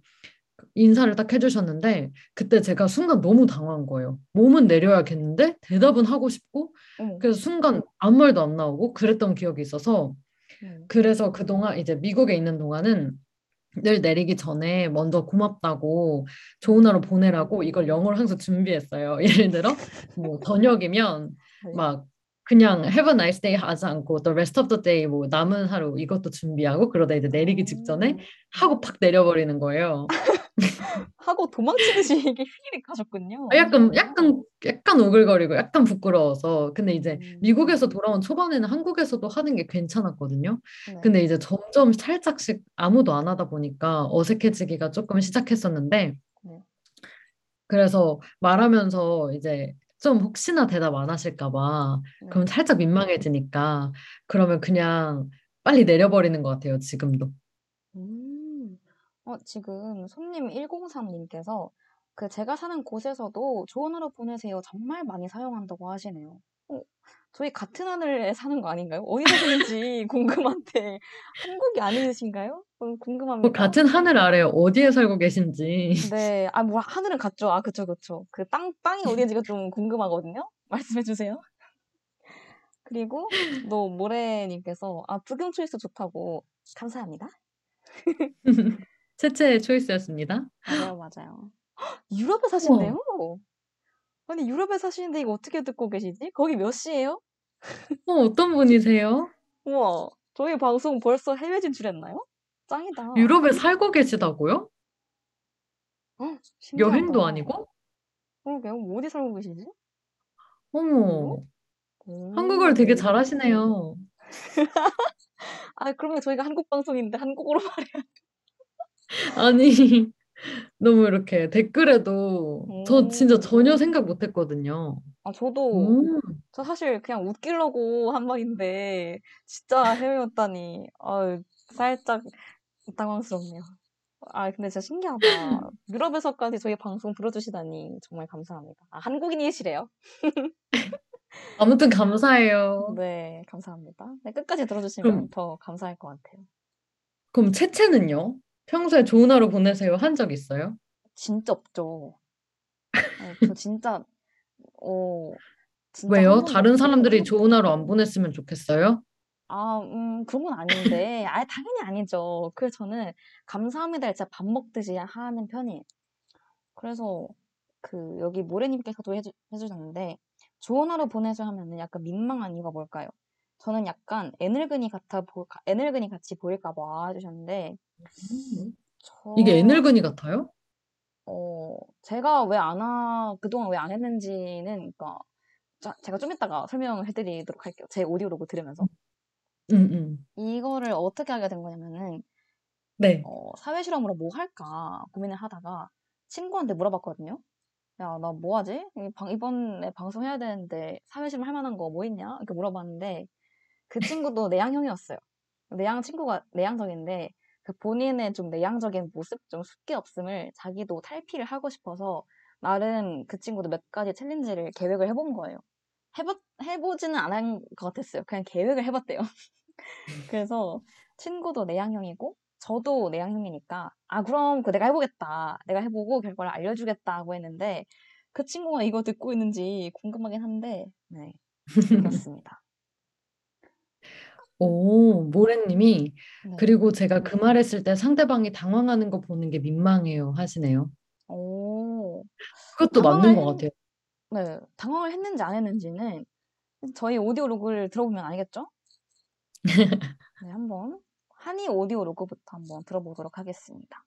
인사를 딱 해주셨는데 그때 제가 순간 너무 당황한 거예요. 몸은 내려야겠는데 대답은 하고 싶고. 그래서 순간 아무 말도 안 나오고 그랬던 기억이 있어서 음. 그래서 그동안 이제 미국에 있는 동안은 늘 내리기 전에 먼저 고맙다고 좋은 하루 보내라고 이걸 영어로 항상 준비했어요. 예를 들어 뭐 저녁이면 네. 막 그냥 have a nice day 하지 않고 the rest of the day 뭐 남은 하루 이것도 준비하고 그러다 이제 내리기 직전에 음. 하고 팍 내려버리는 거예요. 하고 도망치듯이 이게 휘리릭 하셨군요. 아, 약간 약간 약간 오글거리고 약간 부끄러워서 근데 이제 음. 미국에서 돌아온 초반에는 한국에서도 하는 게 괜찮았거든요. 네. 근데 이제 점점 살짝씩 아무도 안 하다 보니까 어색해지기가 조금 시작했었는데 네. 그래서 말하면서 이제 좀 혹시나 대답 안 하실까 봐 네. 그럼 살짝 민망해지니까 그러면 그냥 빨리 내려버리는 것 같아요, 지금도. 음. 어, 지금 손님 103님께서 그 제가 사는 곳에서도 하루 보내세요. 정말 많이 사용한다고 하시네요. 어, 저희 같은 하늘에 사는 거 아닌가요? 어디 사시는지 궁금한데 한국이 아니신가요? 어, 뭐 궁금합니다. 같은 하늘 아래 어디에 살고 계신지. 네, 아, 뭐 하늘은 같죠. 아, 그쵸, 그쵸. 그 땅, 땅이 어디인지가 좀 궁금하거든요. 말씀해 주세요. 그리고 또 모래님께서 아, 부경 초이스 좋다고 감사합니다. 채채의 초이스였습니다. 맞아요, 맞아요. 헉, 유럽에 사신대요? 아니, 유럽에 사시는데 이거 어떻게 듣고 계시지? 거기 몇 시예요? 어, 어떤 분이세요? 우와, 저희 방송 벌써 해외 진출했나요? 짱이다. 유럽에 살고 계시다고요? 헉, 여행도 신기하다. 아니고? 그러게요. 뭐 어디 살고 계시지? 어머, 오. 한국어를 되게 잘하시네요. 아, 그러면 저희가 한국 방송인데 한국어로 말해요. 아니, 너무 이렇게 댓글에도 저 진짜 오. 전혀 생각 못 했거든요. 아, 저도 음, 저 사실 그냥 웃기려고 한 말인데 진짜 해외였다니 아 살짝 당황스럽네요. 아 근데 진짜 신기하다. 유럽에서까지 저희 방송 들어주시다니 정말 감사합니다. 아 한국인이시래요. 아무튼 감사해요. 네 감사합니다. 네, 끝까지 들어주시면 그럼, 더 감사할 것 같아요. 그럼 채채는요? 평소에 좋은 하루 보내세요 한 적 있어요? 진짜 없죠. 어, 저 진짜 어 진짜 한 왜요? 다른 사람들이 좋은 하루 안 보냈으면 좋겠어요? 아, 음, 그런 건 아닌데, 아, 당연히 아니죠. 그래서 저는 감사합니다를 진짜 밥 먹듯이 하는 편이에요. 그래서 그 여기 모래님께서도 해주, 해주셨는데 좋은 하루 보내서 하면은 약간 민망한 이유가 뭘까요? 저는 약간 애늙은이 같아 보, 가- 애늙은이 같이 보일까 봐 해주셨는데 음. 저 이게 애늙은이 같아요? 어, 제가 왜 안 하, 그동안 왜 안 했는지는, 그러니까, 자, 제가 좀 이따가 설명을 해드리도록 할게요. 제 오디오로그 들으면서. 응, 응. 이거를 어떻게 하게 된 거냐면은, 네. 어, 사회 실험으로 뭐 할까 고민을 하다가 친구한테 물어봤거든요. 야, 나 뭐 하지? 이 방- 이번에 방송해야 되는데 사회 실험 할 만한 거 뭐 있냐? 이렇게 물어봤는데, 그 친구도 내향형이었어요. 내향 친구가 내향적인데, 그 본인의 좀 내향적인 모습, 좀 숫기 없음을 자기도 탈피를 하고 싶어서, 나름 그 친구도 몇 가지 챌린지를 계획을 해본 거예요. 해보, 해보지는 않은 것 같았어요. 그냥 계획을 해봤대요. 그래서 친구도 내향형이고, 저도 내향형이니까, 아, 그럼 그 내가 해보겠다. 내가 해보고 결과를 알려주겠다고 했는데, 그 친구가 이거 듣고 있는지 궁금하긴 한데, 네. 그렇습니다. 오, 모래님이 네. 그리고 제가 그 말했을 때 상대방이 당황하는 거 보는 게 민망해요 하시네요. 오, 그것도 맞는 것 했, 같아요. 네. 당황을 했는지 안 했는지는 저희 오디오 로그를 들어보면 알겠죠? 네, 한번 한이 오디오 로그부터 한번 들어보도록 하겠습니다.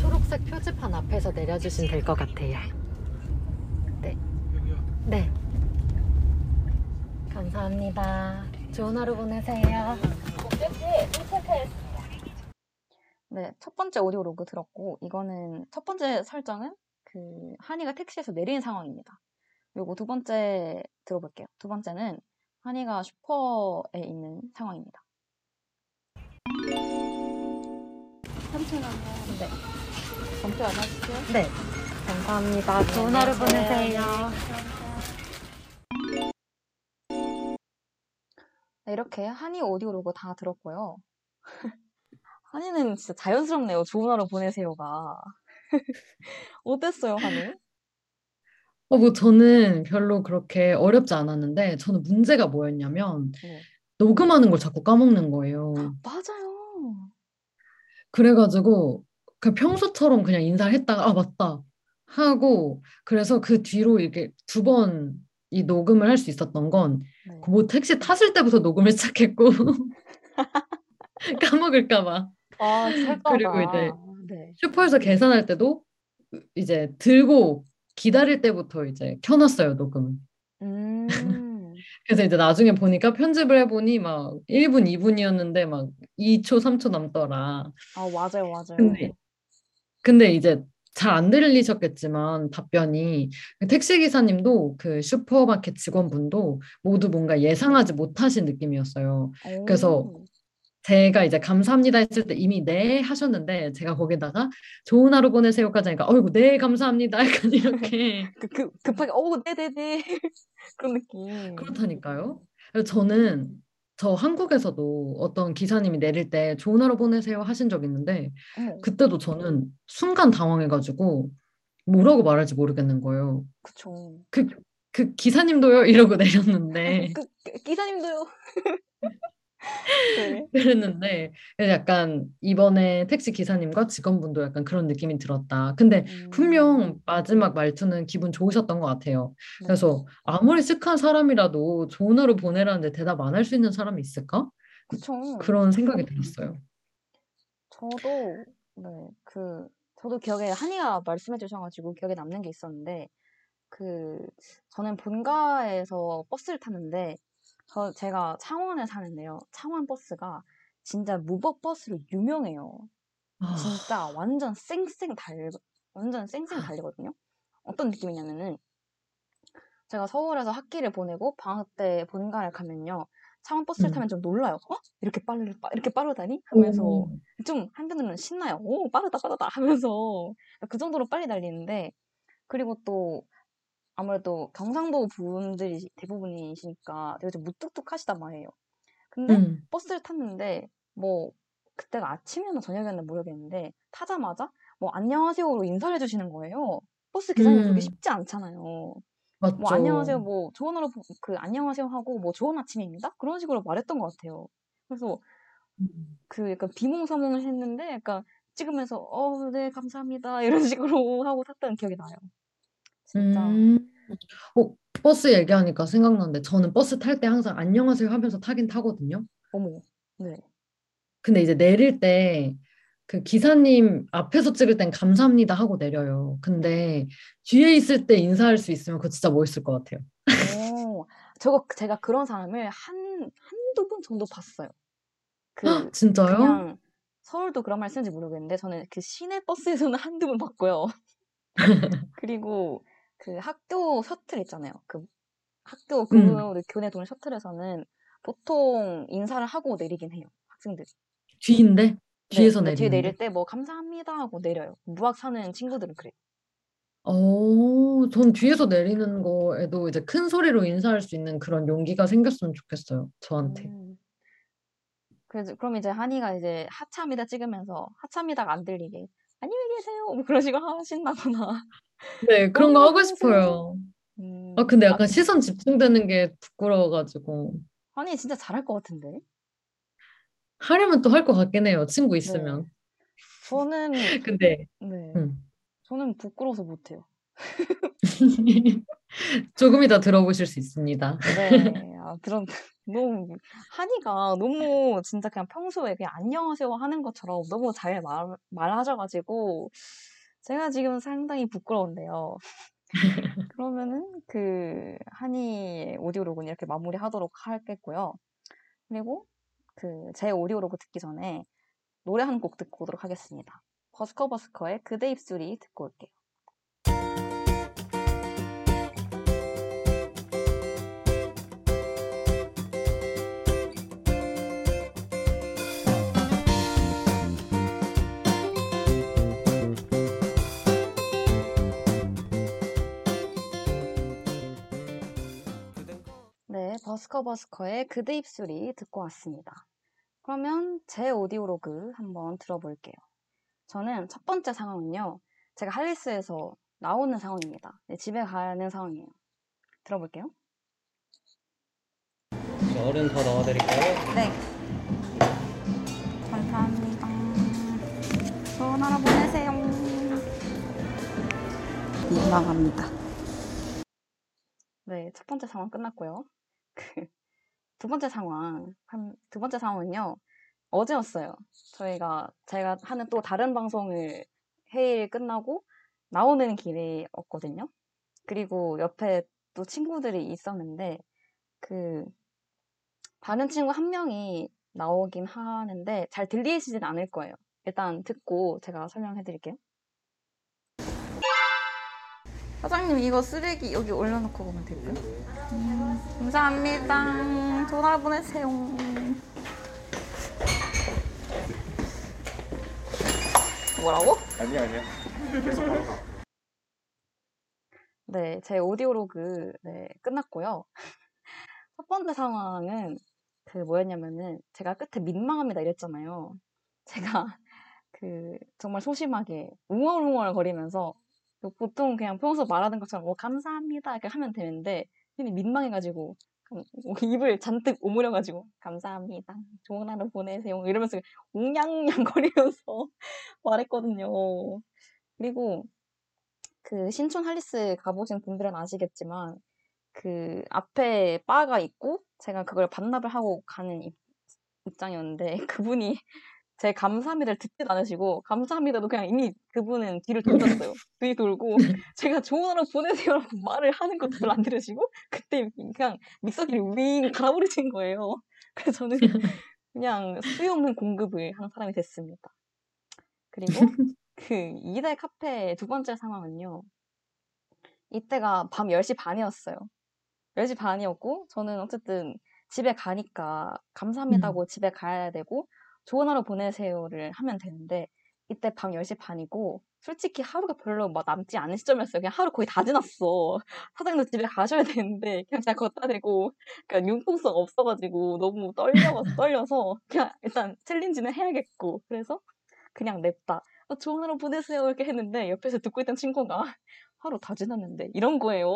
초록색 표지판 앞에서 내려주시면 될 것 같아요. 네. 네. 감사합니다. 좋은 하루 보내세요. 네, 첫 번째 오디오 로그 들었고, 이거는 첫 번째 설정은 그 한이가 택시에서 내리는 상황입니다. 그리고 두 번째 들어볼게요. 두 번째는 한이가 슈퍼에 있는 상황입니다. 네. 검토 안 하시죠? 네. 감사합니다. 좋은 하루 보내세요. 이렇게 한이 오디오 로그 다 들었고요. 한이는 진짜 자연스럽네요. 좋은 하루 보내세요가. 어땠어요, 한이? 어, 뭐 저는 별로 그렇게 어렵지 않았는데 저는 문제가 뭐였냐면 네. 녹음하는 걸 자꾸 까먹는 거예요. 맞아요. 그래가지고 그 평소처럼 그냥 인사를 했다가 아 맞다 하고 그래서 그 뒤로 이렇게 두 번 이 녹음을 할 수 있었던 건 네. 그뭐 택시 탔을 때부터 녹음을 시작했고 까먹을까 봐 아, 그리고 이제 네. 슈퍼에서 계산할 때도 이제 들고 기다릴 때부터 이제 켜놨어요 녹음을 음. 그래서 이제 나중에 보니까 편집을 해보니 막 1분 2분이었는데 막 2초 3초 남더라 아, 맞아요, 맞아요. 근데 근데 이제 잘 안 들리셨겠지만 답변이 택시 기사님도 그 슈퍼마켓 직원분도 모두 뭔가 예상하지 못하신 느낌이었어요. 그래서 오. 제가 이제 감사합니다 했을 때 이미 네 하셨는데 제가 거기다가 좋은 하루 보내세요까지 하니까 어이구 네 감사합니다 약간 이렇게 그, 그, 급하게, 어, 네네네. 그런 느낌. 그렇다니까요. 그래서 저는 저 한국에서도 어떤 기사님이 내릴 때 좋은 하루 보내세요 하신 적 있는데 어머, 그때도 저는 순간 당황해가지고 뭐라고 말할지 모르겠는 거예요. 그쵸. 그, 그 기사님도요? 이러고 내렸는데 그, 그 기사님도요. 네. 그랬는데 약간 이번에 택시 기사님과 직원분도 약간 그런 느낌이 들었다. 근데 음, 분명 마지막 말투는 기분 좋으셨던 것 같아요. 네. 그래서 아무리 쓱한 사람이라도 좋은 하루 보내라는데 대답 안 할 수 있는 사람이 있을까? 그쵸. 그런 생각이 들었어요. 저도, 네, 그, 저도 기억에, 한이가 말씀해 주셔가지고 기억에 남는 게 있었는데, 그, 저는 본가에서 버스를 탔는데, 저, 제가 창원에 사는데요. 창원 버스가 진짜 무법 버스로 유명해요. 아, 진짜 완전 쌩쌩 달, 완전 쌩쌩 달리거든요. 어떤 느낌이냐면은, 제가 서울에서 학기를 보내고 방학 때 본가를 가면요. 창원 버스를 음. 타면 좀 놀라요. 어? 이렇게 빠르, 빠- 이렇게 빠르다니? 하면서 오, 좀 한편으로는 신나요. 오, 빠르다, 빠르다 하면서 그 정도로 빨리 달리는데, 그리고 또 아무래도 경상도 분들이 대부분이시니까 되게 좀 무뚝뚝하시단 말이에요. 근데 음, 버스를 탔는데, 뭐, 그때가 아침이었나 저녁이었나 모르겠는데, 타자마자 뭐, 안녕하세요로 인사를 해주시는 거예요. 버스 기사님 음, 쉽지 않잖아요. 맞죠. 뭐, 안녕하세요, 뭐, 좋은 하루, 보- 그, 안녕하세요 하고, 뭐, 좋은 아침입니다? 그런 식으로 말했던 것 같아요. 그래서 음. 그 약간 비몽사몽을 했는데, 약간 찍으면서, 어, 네, 감사합니다. 이런 식으로 하고 탔던 기억이 나요. 진짜. 음. 어, 버스 얘기하니까 생각났는데 저는 버스 탈 때 항상 안녕하세요 하면서 타긴 타거든요. 어머, 네. 근데 이제 내릴 때 그 기사님 앞에서 찍을 땐 감사합니다 하고 내려요. 근데 뒤에 있을 때 인사할 수 있으면 그거 진짜 멋있을 것 같아요. 오, 저거, 제가 그런 사람을 한, 한두 번 정도 봤어요. 그, 헉, 진짜요? 그냥, 서울도 그런 말 쓰는지 모르겠는데, 저는 그 시내 버스에서는 한두 번 봤고요. 그리고 그 학교 셔틀 있잖아요. 그 학교 음. 근무 교내 도는 셔틀에서는 보통 인사를 하고 내리긴 해요. 학생들이. 뒤인데? 네, 뒤에서 네, 뒤에 내리는데? 내릴 때 뭐 감사합니다 하고 내려요. 무학 사는 친구들은 그래요. 어, 전 뒤에서 내리는 거에도 이제 큰 소리로 인사할 수 있는 그런 용기가 생겼으면 좋겠어요. 저한테. 음. 그래서 그럼 이제 한이가 이제 하차합니다 찍으면서 하차합니다가 안 들리게 안녕히 계세요 뭐 그런 식으로 하신다거나. 네, 그런 거 하고. 싶어요. 음, 아, 근데 아, 약간 시선 집중되는 게 부끄러워가지고. 한이 진짜 잘할 것 같은데. 하려면 또 할 것 같긴 해요. 친구 네. 있으면. 저는 근데, 네. 음. 저는 부끄러워서 못해요. 조금 이따 들어보실 수 있습니다. 네, 아, 그런, 너무, 한이가 너무 진짜 그냥 평소에 그냥 안녕하세요 하는 것처럼 너무 잘 말, 말하셔가지고, 제가 지금 상당히 부끄러운데요. 그러면은 그 한이 오디오 로그는 이렇게 마무리하도록 하겠고요. 그리고 그 제 오디오 로그 듣기 전에 노래 한 곡 듣고 오도록 하겠습니다. 버스커버스커의 그대 입술이 듣고 올게요. 버스커버스커의 그대 입술이 듣고 왔습니다. 그러면 제 오디오로그 한번 들어볼게요. 저는 첫 번째 상황은요, 제가 할리스에서 나오는 상황입니다. 네, 집에 가는 상황이에요. 들어볼게요. 얼음 더 넣어드릴까요? 네. 감사합니다. 좋은 하루 보내세요. 민망합니다. 네, 첫 번째 상황 끝났고요. 그, 두 번째 상황, 한, 두 번째 상황은요, 어제였어요. 저희가, 제가 하는 또 다른 방송을 회의 끝나고 나오는 길이었거든요. 그리고 옆에 또 친구들이 있었는데, 그, 다른 친구 한 명이 나오긴 하는데, 잘 들리시진 않을 거예요. 일단 듣고 제가 설명해 드릴게요. 사장님 이거 쓰레기 여기 올려놓고 가면 될까요? 음, 감사합니다. 하루 보내세요. 뭐라고? 아니야 아니야. 네, 제 오디오로그 네, 끝났고요. 첫 번째 상황은 그 뭐였냐면은 제가 끝에 민망합니다 이랬잖아요. 제가 그 정말 소심하게 웅얼웅얼 거리면서 그 보통 그냥 평소 말하는 것처럼 뭐 감사합니다 이렇게 하면 되는데 괜히 민망해가지고 감- 입을 잔뜩 오므려가지고 감사합니다 좋은 하루 보내세요 이러면서 웅냥냥 거리면서 말했거든요. 그리고 그 신촌 할리스 가보신 분들은 아시겠지만 그 앞에 바가 있고 제가 그걸 반납을 하고 가는 입, 입장이었는데 그분이 제 감사합니다를 듣지도 않으시고 감사합니다도 그냥 이미 그분은 뒤를 돌렸어요. 뒤 돌고 제가 좋은 하루 보내세요라고 말을 하는 것도 별로 안 들으시고 그때 그냥 믹서기를 윙 갈아버리신 거예요. 그래서 저는 그냥 수요 없는 공급을 한 사람이 됐습니다. 그리고 그 이대 카페 두 번째 상황은요. 이때가 밤 10시 반이었어요. 10시 반이었고 저는 어쨌든 집에 가니까 감사합니다고 집에 가야 되고 좋은 하루 보내세요를 하면 되는데 이때 밤 10시 반이고 솔직히 하루가 별로 막 남지 않은 시점이었어요. 그냥 하루 거의 다 지났어. 사장님도 집에 가셔야 되는데 그냥 제가 걷다 대고 그러니까 융통성 없어가지고 너무 떨려 떨려서 그냥 일단 챌린지는 해야겠고 그래서 그냥 냅다 어, 좋은 하루 보내세요 이렇게 했는데 옆에서 듣고 있던 친구가 하루 다 지났는데 이런 거예요.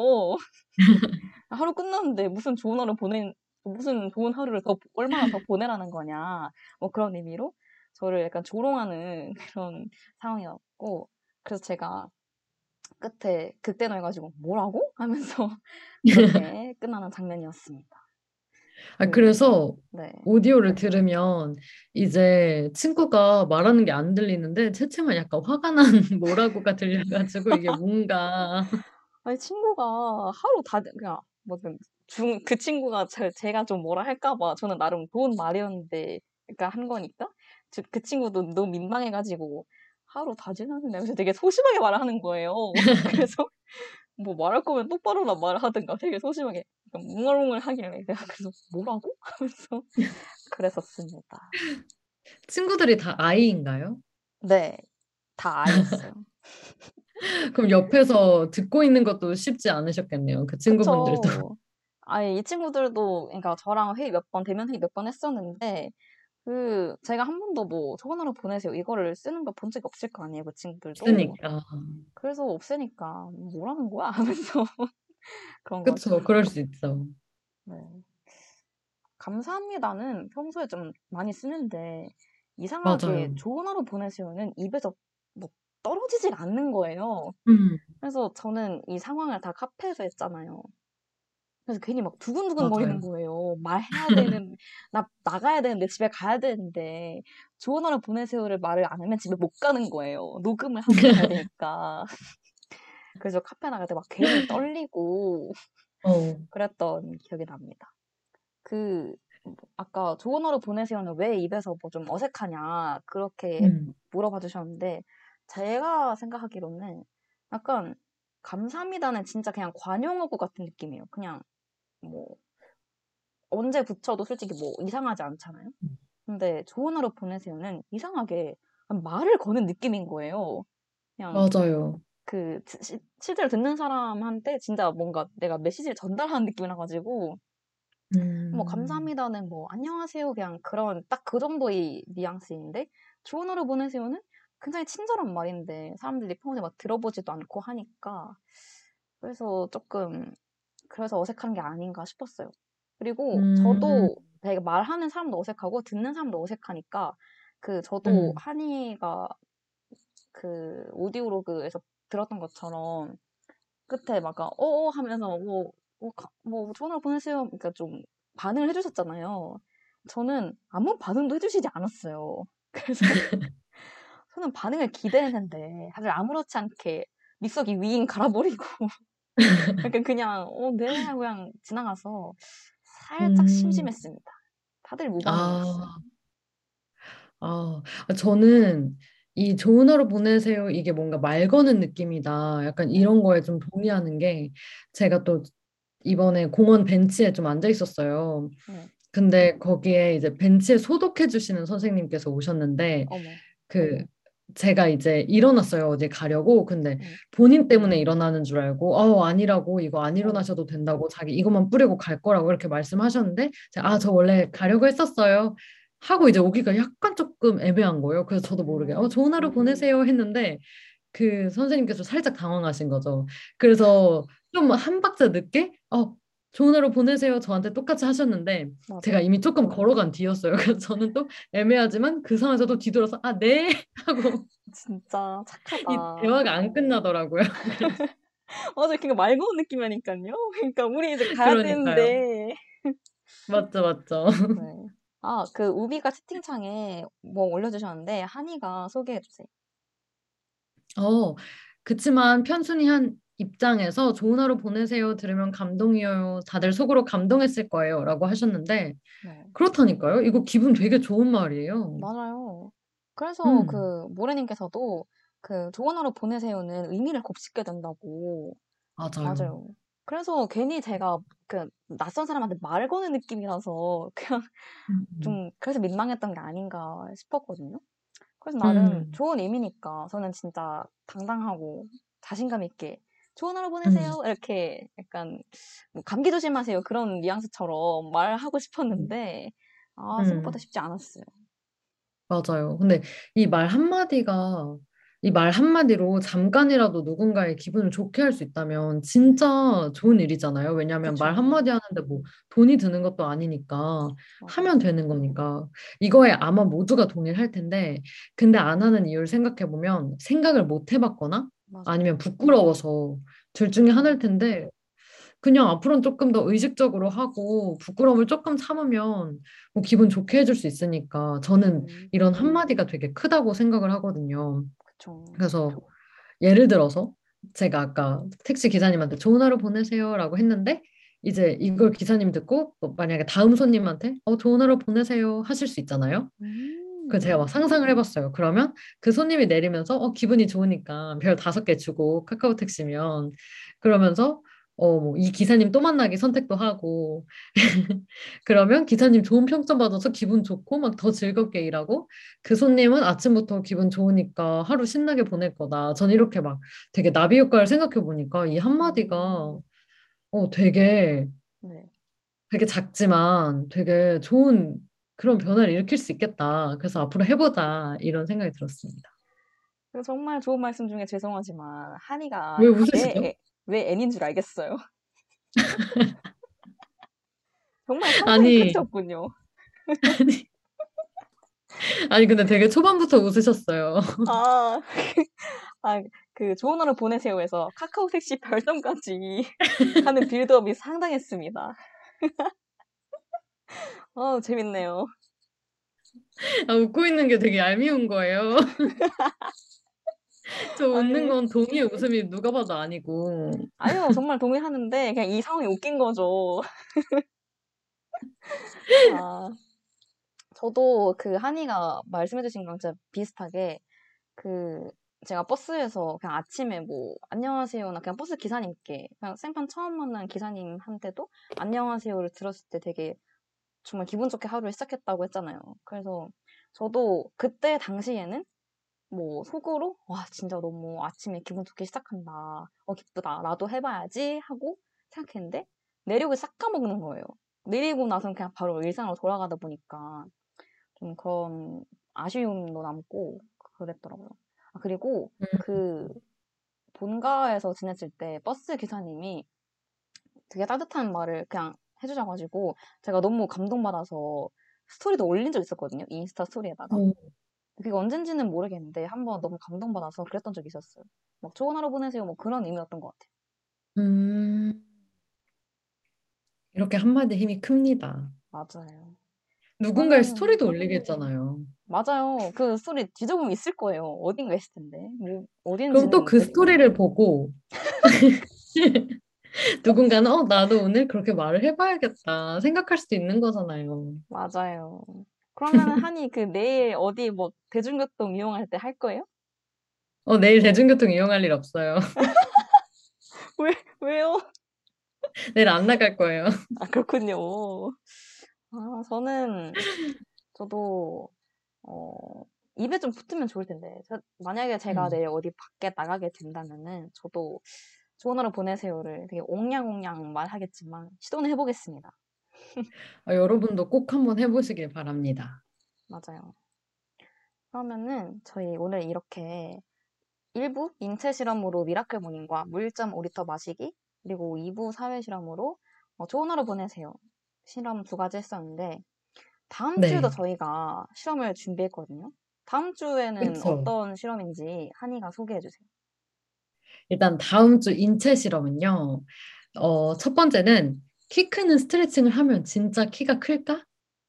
하루 끝났는데 무슨 좋은 하루 보내 무슨 좋은 하루를 더 얼마나 더 보내라는 거냐 뭐 그런 의미로 저를 약간 조롱하는 그런 상황이었고 그래서 제가 끝에 극대노 해가지고 뭐라고 하면서 그렇게 끝나는 장면이었습니다. 아, 그래서 네. 오디오를 들으면 이제 친구가 말하는 게 안 들리는데 채팅은 약간 화가 난 뭐라고가 들려가지고 이게 뭔가 아니 친구가 하루 다 그냥 뭐든 중 그 친구가 제, 제가 좀 뭐라 할까봐 저는 나름 좋은 말이었는데 그러니까 한 거니까 저- 그 친구도 너무 민망해가지고 하루 다 지났는데 되게 소심하게 말을 하는 거예요. 그래서 뭐 말할 거면 똑바로나 말을 하든가 되게 소심하게 웅얼웅얼 하길래 내가 그래서 뭐라고 하면서 그랬었습니다. 친구들이 다 아이인가요? 네, 다 아이였어요. 그럼 옆에서 듣고 있는 것도 쉽지 않으셨겠네요. 그 친구분들도. 그쵸. 아니, 이 친구들도, 그러니까 저랑 회의 몇 번, 대면 회의 몇 번 했었는데, 그, 제가 한 번도 뭐, 전화로 보내세요. 이거를 쓰는 거 본 적이 없을 거 아니에요, 그 친구들도. 있으니까. 그래서 없으니까, 뭐라는 거야? 하면서. 그런 거죠. 그쵸, 그럴 수 있죠. 네. 감사합니다는 평소에 좀 많이 쓰는데, 이상하게 맞아요. 좋은 하루 보내세요는 입에서 뭐, 떨어지질 않는 거예요. 음, 그래서 저는 이 상황을 다 카페에서 했잖아요. 그래서 괜히 막 두근두근 거리는. 거예요. 말해야 되는, 나 나가야 되는데, 집에 가야 되는데, 좋은 하루 보내세요를 말을 안 하면 집에 못 가는 거예요. 녹음을 하고 가야 되니까. 그래서 카페 나갈 때 막 괜히 떨리고 어, 그랬던 기억이 납니다. 그뭐 아까 좋은 하루 보내세요는 왜 입에서 뭐 좀 어색하냐 그렇게 음, 물어봐 주셨는데 제가 생각하기로는 약간 감사합니다는 진짜 그냥 관용어구 같은 느낌이에요. 그냥 뭐 언제 붙여도 솔직히 뭐 이상하지 않잖아요. 근데 좋은 하루 보내세요는 이상하게 말을 거는 느낌인 거예요. 그냥 맞아요. 그 시- 실제로 듣는 사람한테 진짜 뭔가 내가 메시지를 전달하는 느낌이라 가지고 뭐 음, 감사합니다는 뭐 안녕하세요 그냥 그런 딱 그 정도의 뉘앙스인데 좋은 하루 보내세요는 굉장히 친절한 말인데 사람들이 평소에 막 들어보지도 않고 하니까 그래서 조금 그래서 어색한 게 아닌가 싶었어요. 그리고 음, 저도 되게 말하는 사람도 어색하고 듣는 사람도 어색하니까 그 저도 음, 한이가 그 오디오로그에서 들었던 것처럼 끝에 막 어어 하면서 뭐, 뭐, 가- 뭐 하루 보내세요. 그러니까 좀 반응을 해주셨잖아요. 저는 아무 반응도 해주시지 않았어요. 그래서 저는 반응을 기대했는데 다들 아무렇지 않게 믹서기 위인 갈아버리고 약간 그냥 어, 네 하고 그냥 지나가서 살짝 음, 심심했습니다. 다들 무반응이었어요. 아, 아, 저는 이 좋은 하루 보내세요. 이게 뭔가 말 거는 느낌이다. 약간 네, 이런 거에 좀 동의하는 게 제가 또 이번에 공원 벤치에 좀 앉아 있었어요. 네. 근데 거기에 이제 벤치에 소독해 주시는 선생님께서 오셨는데 어머. 그 제가 이제 일어났어요. 어디 가려고. 근데 네. 본인 때문에 일어나는 줄 알고 어 아니라고 이거 안 어. 일어나셔도 된다고 자기 이것만 뿌리고 갈 거라고 이렇게 말씀하셨는데 제가 아 저 원래 가려고 했었어요. 하고 이제 오기가 약간 조금 애매한 거예요. 그래서 저도 모르게 어 좋은 하루 음. 보내세요 했는데 그 선생님께서 살짝 당황하신 거죠. 그래서 좀 한 박자 늦게 어 좋은 하루 보내세요 저한테 똑같이 하셨는데 제가 맞아요. 이미 조금 걸어간 뒤였어요. 그래서 저는 또 애매하지만 그 상황에서도 뒤돌아서 아 네 하고 진짜 이 착하다. 대화가 안 끝나더라고요. 맞아요. 그러니까 말 거는 느낌이니까요. 그러니까 우리 이제 가야 그러니까요. 되는데. 맞죠, 맞죠. 네. 아, 그 우비가 채팅창에 뭐 올려주셨는데 한이가 소개해 주세요. 어, 그치만 편순이 한 입장에서 좋은 하루 보내세요 들으면 감동이에요. 다들 속으로 감동했을 거예요. 라고 하셨는데 네. 그렇다니까요. 이거 기분 되게 좋은 말이에요. 맞아요. 그래서 음, 그 모래님께서도 그 좋은 하루 보내세요는 의미를 곱씹게 된다고. 맞아요. 맞아요. 그래서 괜히 제가 그 낯선 사람한테 말 거는 느낌이라서 그냥 음, 좀 그래서 민망했던 게 아닌가 싶었거든요. 그래서 나름 음, 좋은 의미니까 저는 진짜 당당하고 자신감 있게 좋은 하루 음, 보내세요. 이렇게 약간 뭐 감기 조심하세요. 그런 뉘앙스처럼 말하고 싶었는데 아, 생각보다 음, 쉽지 않았어요. 맞아요. 근데 이 말 한마디가 이 말 한마디로 잠깐이라도 누군가의 기분을 좋게 할 수 있다면 진짜 좋은 일이잖아요. 왜냐하면 말 그쵸. 한마디 하는데 뭐 돈이 드는 것도 아니니까. 하면 되는 거니까 이거에 아마 모두가 동의를 할 텐데 근데 안 하는 이유를 생각해 보면 생각을 못 해봤거나 아니면 부끄러워서 둘 중에 하나일 텐데 그냥 앞으로는 조금 더 의식적으로 하고 부끄러움을 조금 참으면 뭐 기분 좋게 해줄 수 있으니까 저는 음, 이런 한마디가 되게 크다고 생각을 하거든요. 그쵸. 그래서 예를 들어서 제가 아까 택시 기사님한테 좋은 하루 보내세요라고 했는데 이제 이걸 기사님 듣고 뭐 만약에 다음 손님한테 어 좋은 하루 보내세요 하실 수 있잖아요. 그 제가 음, 막 상상을 해봤어요. 그러면 그 손님이 내리면서 어 기분이 좋으니까 별 다섯 개 주고 카카오 택시면 그러면서 어 뭐 이 기사님 또 만나기 선택도 하고 그러면 기사님 좋은 평점 받아서 기분 좋고 막 더 즐겁게 일하고 그 손님은 아침부터 기분 좋으니까 하루 신나게 보낼 거다. 전 이렇게 막 되게 나비 효과를 생각해 보니까 이 한마디가 음, 어 되게 네. 되게 작지만 되게 좋은 그런 변화를 일으킬 수 있겠다. 그래서 앞으로 해보자 이런 생각이 들었습니다. 그리고 정말 좋은 말씀 중에 죄송하지만 한이가 왜 왜, 웃으시죠? 애- 왜 N인 줄 알겠어요. 정말 아니 끝이 없군요. 아니 아니 근데 되게 초반부터 웃으셨어요. 아, 아, 그 좋은 하루 보내세요에서 카카오 택시 별점까지 하는 빌드업이 상당했습니다. 어, 재밌네요. 아, 웃고 있는 게 되게 얄미운 거예요. 저 웃는 아니. 건 동의 웃음이 누가 봐도 아니고. 아니요, 정말 동의하는데 그냥 이 상황이 웃긴 거죠. 아, 저도 그 한이가 말씀해 주신 거랑 진짜 비슷하게 그 제가 버스에서 그냥 아침에 뭐 안녕하세요나 그냥 버스 기사님께 그냥 생판 처음 만난 기사님한테도 안녕하세요를 들었을 때 되게 정말 기분 좋게 하루를 시작했다고 했잖아요. 그래서 저도 그때 당시에는 뭐 속으로 와 진짜 너무 아침에 기분 좋게 시작한다. 어 기쁘다. 나도 해봐야지 하고 생각했는데 내력을 싹 까먹는 거예요. 내리고 나서는 그냥 바로 일상으로 돌아가다 보니까 좀 그런 아쉬움도 남고 그랬더라고요. 아, 그리고 그 본가에서 지냈을 때 버스 기사님이 되게 따뜻한 말을 그냥 해주셔가지고 제가 너무 감동받아서 스토리도 올린 적 있었거든요. 인스타 스토리에다가. 어, 그게 언젠지는 모르겠는데 한번 너무 감동받아서 그랬던 적이 있었어요. 막 좋은 하루 보내세요. 뭐 그런 의미였던 것 같아요. 음, 이렇게 한마디 힘이 큽니다. 맞아요. 누군가의 저는- 스토리도 올리겠잖아요. 맞아요. 그 스토리 뒤져보면 있을 거예요. 어딘가 있을 텐데. 뭐 그럼 또 그. 스토리를 보고 누군가는 어 나도 오늘 그렇게 말을 해봐야겠다 생각할 수도 있는 거잖아요. 맞아요. 그러면 한이 그 내일 어디 뭐 대중교통 이용할 때 할 거예요? 어 내일 대중교통 이용할 일 없어요. 왜 왜요? 내일 안 나갈 거예요. 아 그렇군요. 아 저는 저도 어 입에 좀 붙으면 좋을 텐데 저- 만약에 제가 음. 내일 어디 밖에 나가게 된다면은 저도 좋은 하루 보내세요를 되게 옹냥옹냥 말하겠지만 시도는 해보겠습니다. 아, 여러분도 꼭 한번 해보시길 바랍니다. 맞아요. 그러면은 저희 오늘 이렇게 1부 인체 실험으로 miracle morning과 물 1 5리터 마시기 그리고 2부 사회 실험으로 어, 좋은 하루 보내세요. 실험 두 가지 했었는데 다음 네. 주에도 저희가 실험을 준비했거든요. 다음 주에는 그쵸. 어떤 실험인지 한이가 소개해 주세요. 일단 다음 주 인체 실험은요. 어, 첫 번째는 키 크는 스트레칭을 하면 진짜 키가 클까?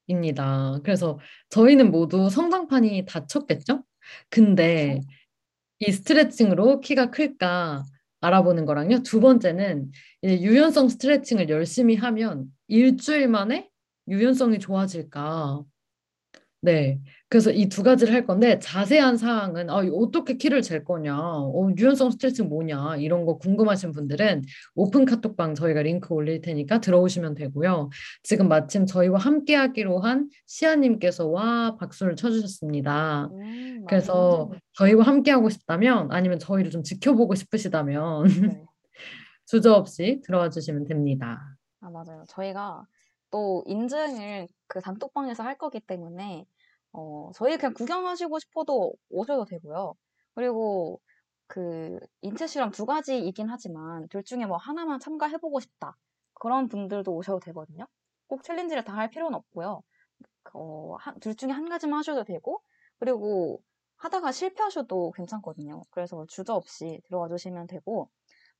입니다. 그래서 저희는 모두 성장판이 닫혔겠죠? 근데 이 스트레칭으로 키가 클까 알아보는 거랑요. 두 번째는 이제 유연성 스트레칭을 열심히 하면 일주일 만에 유연성이 좋아질까? 네. 그래서 이 두 가지를 할 건데 자세한 사항은 아, 어떻게 키를 잴 거냐, 어, 유연성 스트레칭 뭐냐 이런 거 궁금하신 분들은 오픈 카톡방 저희가 링크 올릴 테니까 들어오시면 되고요. 지금 마침 저희와 함께 하기로 한 시아님께서 와 박수를 쳐주셨습니다. 음, 그래서 맞아요. 저희와 함께 하고 싶다면 아니면 저희를 좀 지켜보고 싶으시다면 네. 주저없이 들어와 주시면 됩니다. 아, 맞아요. 저희가 또 인증을 그 단톡방에서 할 거기 때문에, 어, 저희 그냥 구경하시고 싶어도 오셔도 되고요. 그리고 그 인체 실험 두 가지이긴 하지만 둘 중에 뭐 하나만 참가해보고 싶다. 그런 분들도 오셔도 되거든요. 꼭 챌린지를 다 할 필요는 없고요. 어, 한- 둘 중에 한 가지만 하셔도 되고, 그리고 하다가 실패하셔도 괜찮거든요. 그래서 주저 없이 들어와 주시면 되고,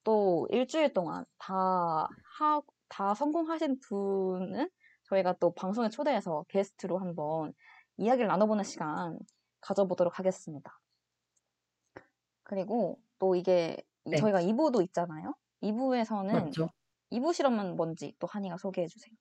또 일주일 동안 다 하, 다 성공하신 분은 저희가 또 방송에 초대해서 게스트로 한번 이야기를 나눠보는 시간 가져보도록 하겠습니다. 그리고 또 이게 이- 네. 저희가 2부도 있잖아요. 2부에서는 맞죠? 2부 실험은 뭔지 또 한이가 소개해 주세요.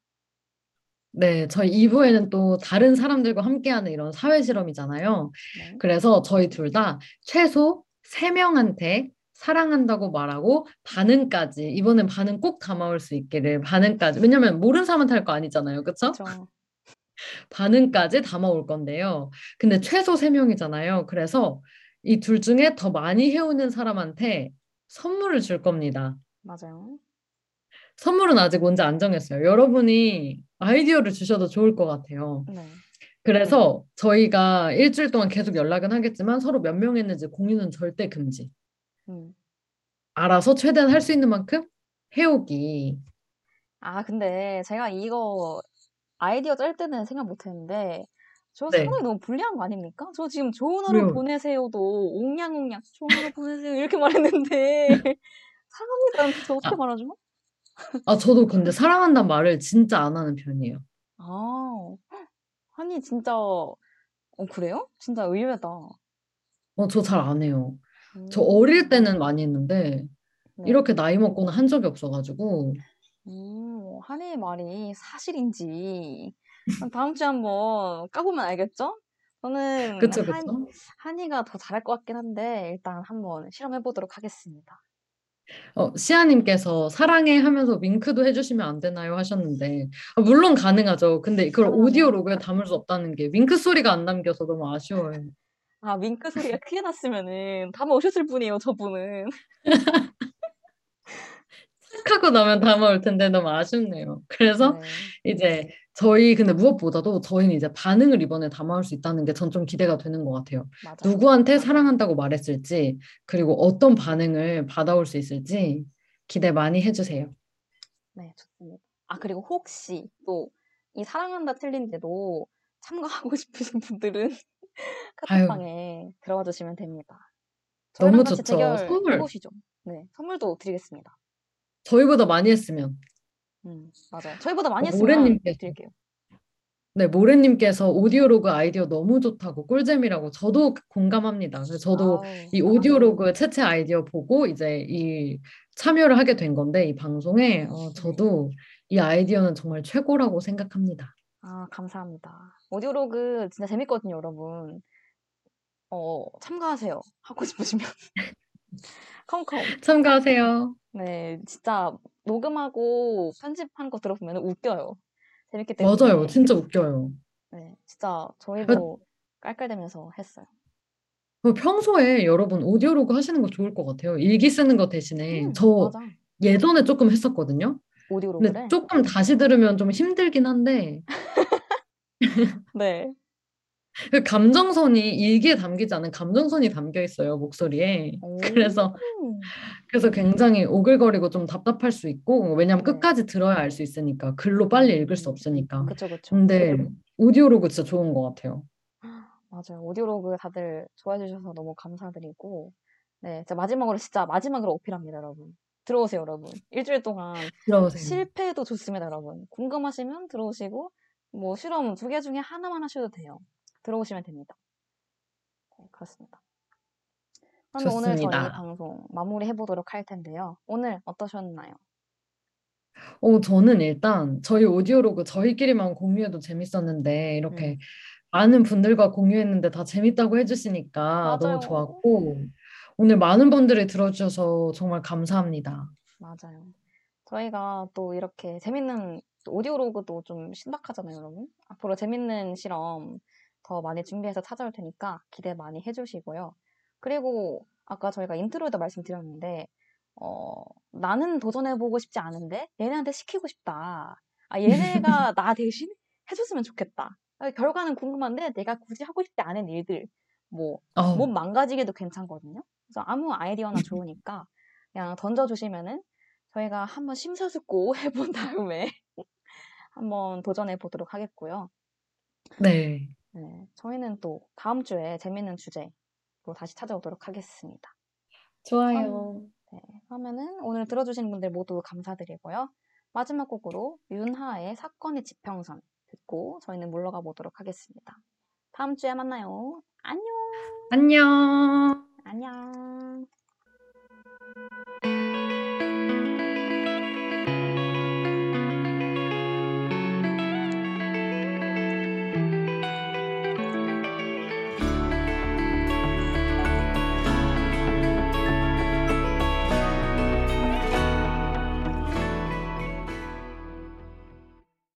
네, 저희 2부에는 또 다른 사람들과 함께하는 이런 사회 실험이잖아요. 네. 그래서 저희 둘 다 최소 3명한테 사랑한다고 말하고 반응까지 이번엔 반응 꼭 담아올 수 있기를 반응까지 왜냐면 모르는 사람한테 할 거 아니잖아요. 그쵸? 그렇죠. 반응까지 담아올 건데요. 근데 최소 3명이잖아요. 그래서 이 둘 중에 더 많이 해오는 사람한테 선물을 줄 겁니다. 맞아요. 선물은 아직 뭔지 안 정했어요. 여러분이 아이디어를 주셔도 좋을 것 같아요. 네. 그래서 저희가 일주일 동안 계속 연락은 하겠지만 서로 몇 명 했는지 공유는 절대 금지. 음. 알아서 최대한 할 수 있는 만큼 해오기. 아, 근데 제가 이거 아이디어 짤 때는 생각 못 했는데, 저 네. 상황이 너무 불리한 거 아닙니까? 저 지금 좋은 하루 왜요? 보내세요도 옹냥옹냥 좋은 하루 보내세요 이렇게 말했는데, 사랑합니다한테 저 어떻게 아. 말하죠? 아, 저도 근데 사랑한다는 말을 진짜 안 하는 편이에요. 아, 아니 진짜 어, 그래요? 진짜 의외다. 어, 저 잘 안 해요. 저 음. 어릴 때는 많이 했는데 네. 이렇게 나이 먹고는 한 적이 없어가지고 음, 한이의 말이 사실인지 다음 주에 한번 까보면 알겠죠? 저는 그쵸 한, 그쵸? 한이가 더 잘할 것 같긴 한데 일단 한번 실험해 보도록 하겠습니다. 어, 시아님께서 사랑해 하면서 윙크도 해주시면 안 되나요 하셨는데 아, 물론 가능하죠. 근데 그걸. 오디오 로그에 담을 수 없다는 게 윙크 소리가 안 남겨서 너무 아쉬워요. 아, 윙크 소리가 크게 났으면은 담아 오셨을 분이에요, 저분은. 하고 나면 담아올 텐데 너무 아쉽네요. 그래서 네. 이제 저희 근데 무엇보다도 저희는 이제 반응을 이번에 담아올 수 있다는 게 전 좀 기대가 되는 것 같아요. 맞아요. 누구한테 사랑한다고 말했을지 그리고 어떤 반응을 받아올 수 있을지 기대 많이 해주세요. 네, 좋습니다. 아, 그리고 혹시 또 이 사랑한다 챌린지도 참가하고 싶으신 분들은 아유. 카톡방에 들어와 주시면 됩니다. 너무 저희랑 같이 좋죠. 대결 선물. 해보시죠. 네, 선물도 드리겠습니다. 저희보다 많이 했으면 음, 맞아요. 저희보다 많이 어, 했으면 모래님께서. 드릴게요. 네 모래님께서 오디오로그 아이디어 너무 좋다고 꿀잼이라고 저도 공감합니다. 그래서 저도 아우, 이 오디오로그 채채 아이디어 보고 이제 이 참여를 하게 된 건데 이 방송에 어, 저도 이 아이디어는 정말 최고라고 생각합니다. 아, 감사합니다. 오디오로그 진짜 재밌거든요, 여러분. 어, 참가하세요. 하고 싶으시면. 컴컴. 참가하세요. 네, 진짜 녹음하고 편집한 거 들어보면 웃겨요. 재밌기 때문에. 맞아요. 진짜 웃겨요. 네, 진짜 저희도 깔깔대면서 했어요. 그 평소에 여러분 오디오로그 하시는 거 좋을 것 같아요. 일기 쓰는 거 대신에 음, 저 맞아. 예전에 조금 했었거든요. 오디오로그래. 조금 다시 들으면 좀 힘들긴 한데 네. 그 감정선이 일기에 담기지 않은 감정선이 담겨 있어요 목소리에. 그래서 오. 그래서 굉장히 오글거리고 좀 답답할 수 있고 왜냐면 네. 끝까지 들어야 알 수 있으니까 글로 빨리 읽을 수 없으니까. 그쵸, 그쵸. 근데 오디오로그 진짜 좋은 것 같아요. 맞아요. 오디오로그 다들 좋아해 주셔서 너무 감사드리고, 네, 마지막으로 진짜 마지막으로 어필합니다, 여러분. 들어오세요, 여러분. 일주일 동안 들어오세요. 실패해도 좋습니다, 여러분. 궁금하시면 들어오시고, 뭐 실험 두 개 중에 하나만 하셔도 돼요. 들어오시면 됩니다. 네, 그렇습니다. 그럼 오늘 저희. 방송 마무리해 보도록 할 텐데요. 오늘 어떠셨나요? 어, 저는 일단 저희 audio log 저희끼리만 공유해도 재밌었는데 이렇게 음. 많은 분들과 공유했는데 다 재밌다고 해주시니까 맞아요. 너무 좋았고 오늘 많은 분들이 들어주셔서 정말 감사합니다. 맞아요. 저희가 또 이렇게 재밌는 또 audio log도 좀 신박하잖아요, 여러분. 앞으로 재밌는 실험 더 많이 준비해서 찾아올 테니까 기대 많이 해주시고요. 그리고 아까 저희가 intro에도 말씀드렸는데, 어, 나는 도전해보고 싶지 않은데 얘네한테 시키고 싶다. 아, 얘네가 나 대신 해줬으면 좋겠다. 아, 결과는 궁금한데 내가 굳이 하고 싶지 않은 일들, 뭐, 어, 몸 망가지게도 괜찮거든요. 그래서 아무 아이디어나 좋으니까 그냥 던져주시면은 저희가 한번 심사숙고 해본 다음에 한번 도전해 보도록 하겠고요. 네. 네, 저희는 또 다음 주에 재밌는 주제로 다시 찾아오도록 하겠습니다. 좋아요. 네, 그러면은 오늘 들어주신 분들 모두 감사드리고요. 마지막 곡으로 윤하의 사건의 지평선 듣고 저희는 물러가 보도록 하겠습니다. 다음 주에 만나요. 안녕. 안녕. 안녕.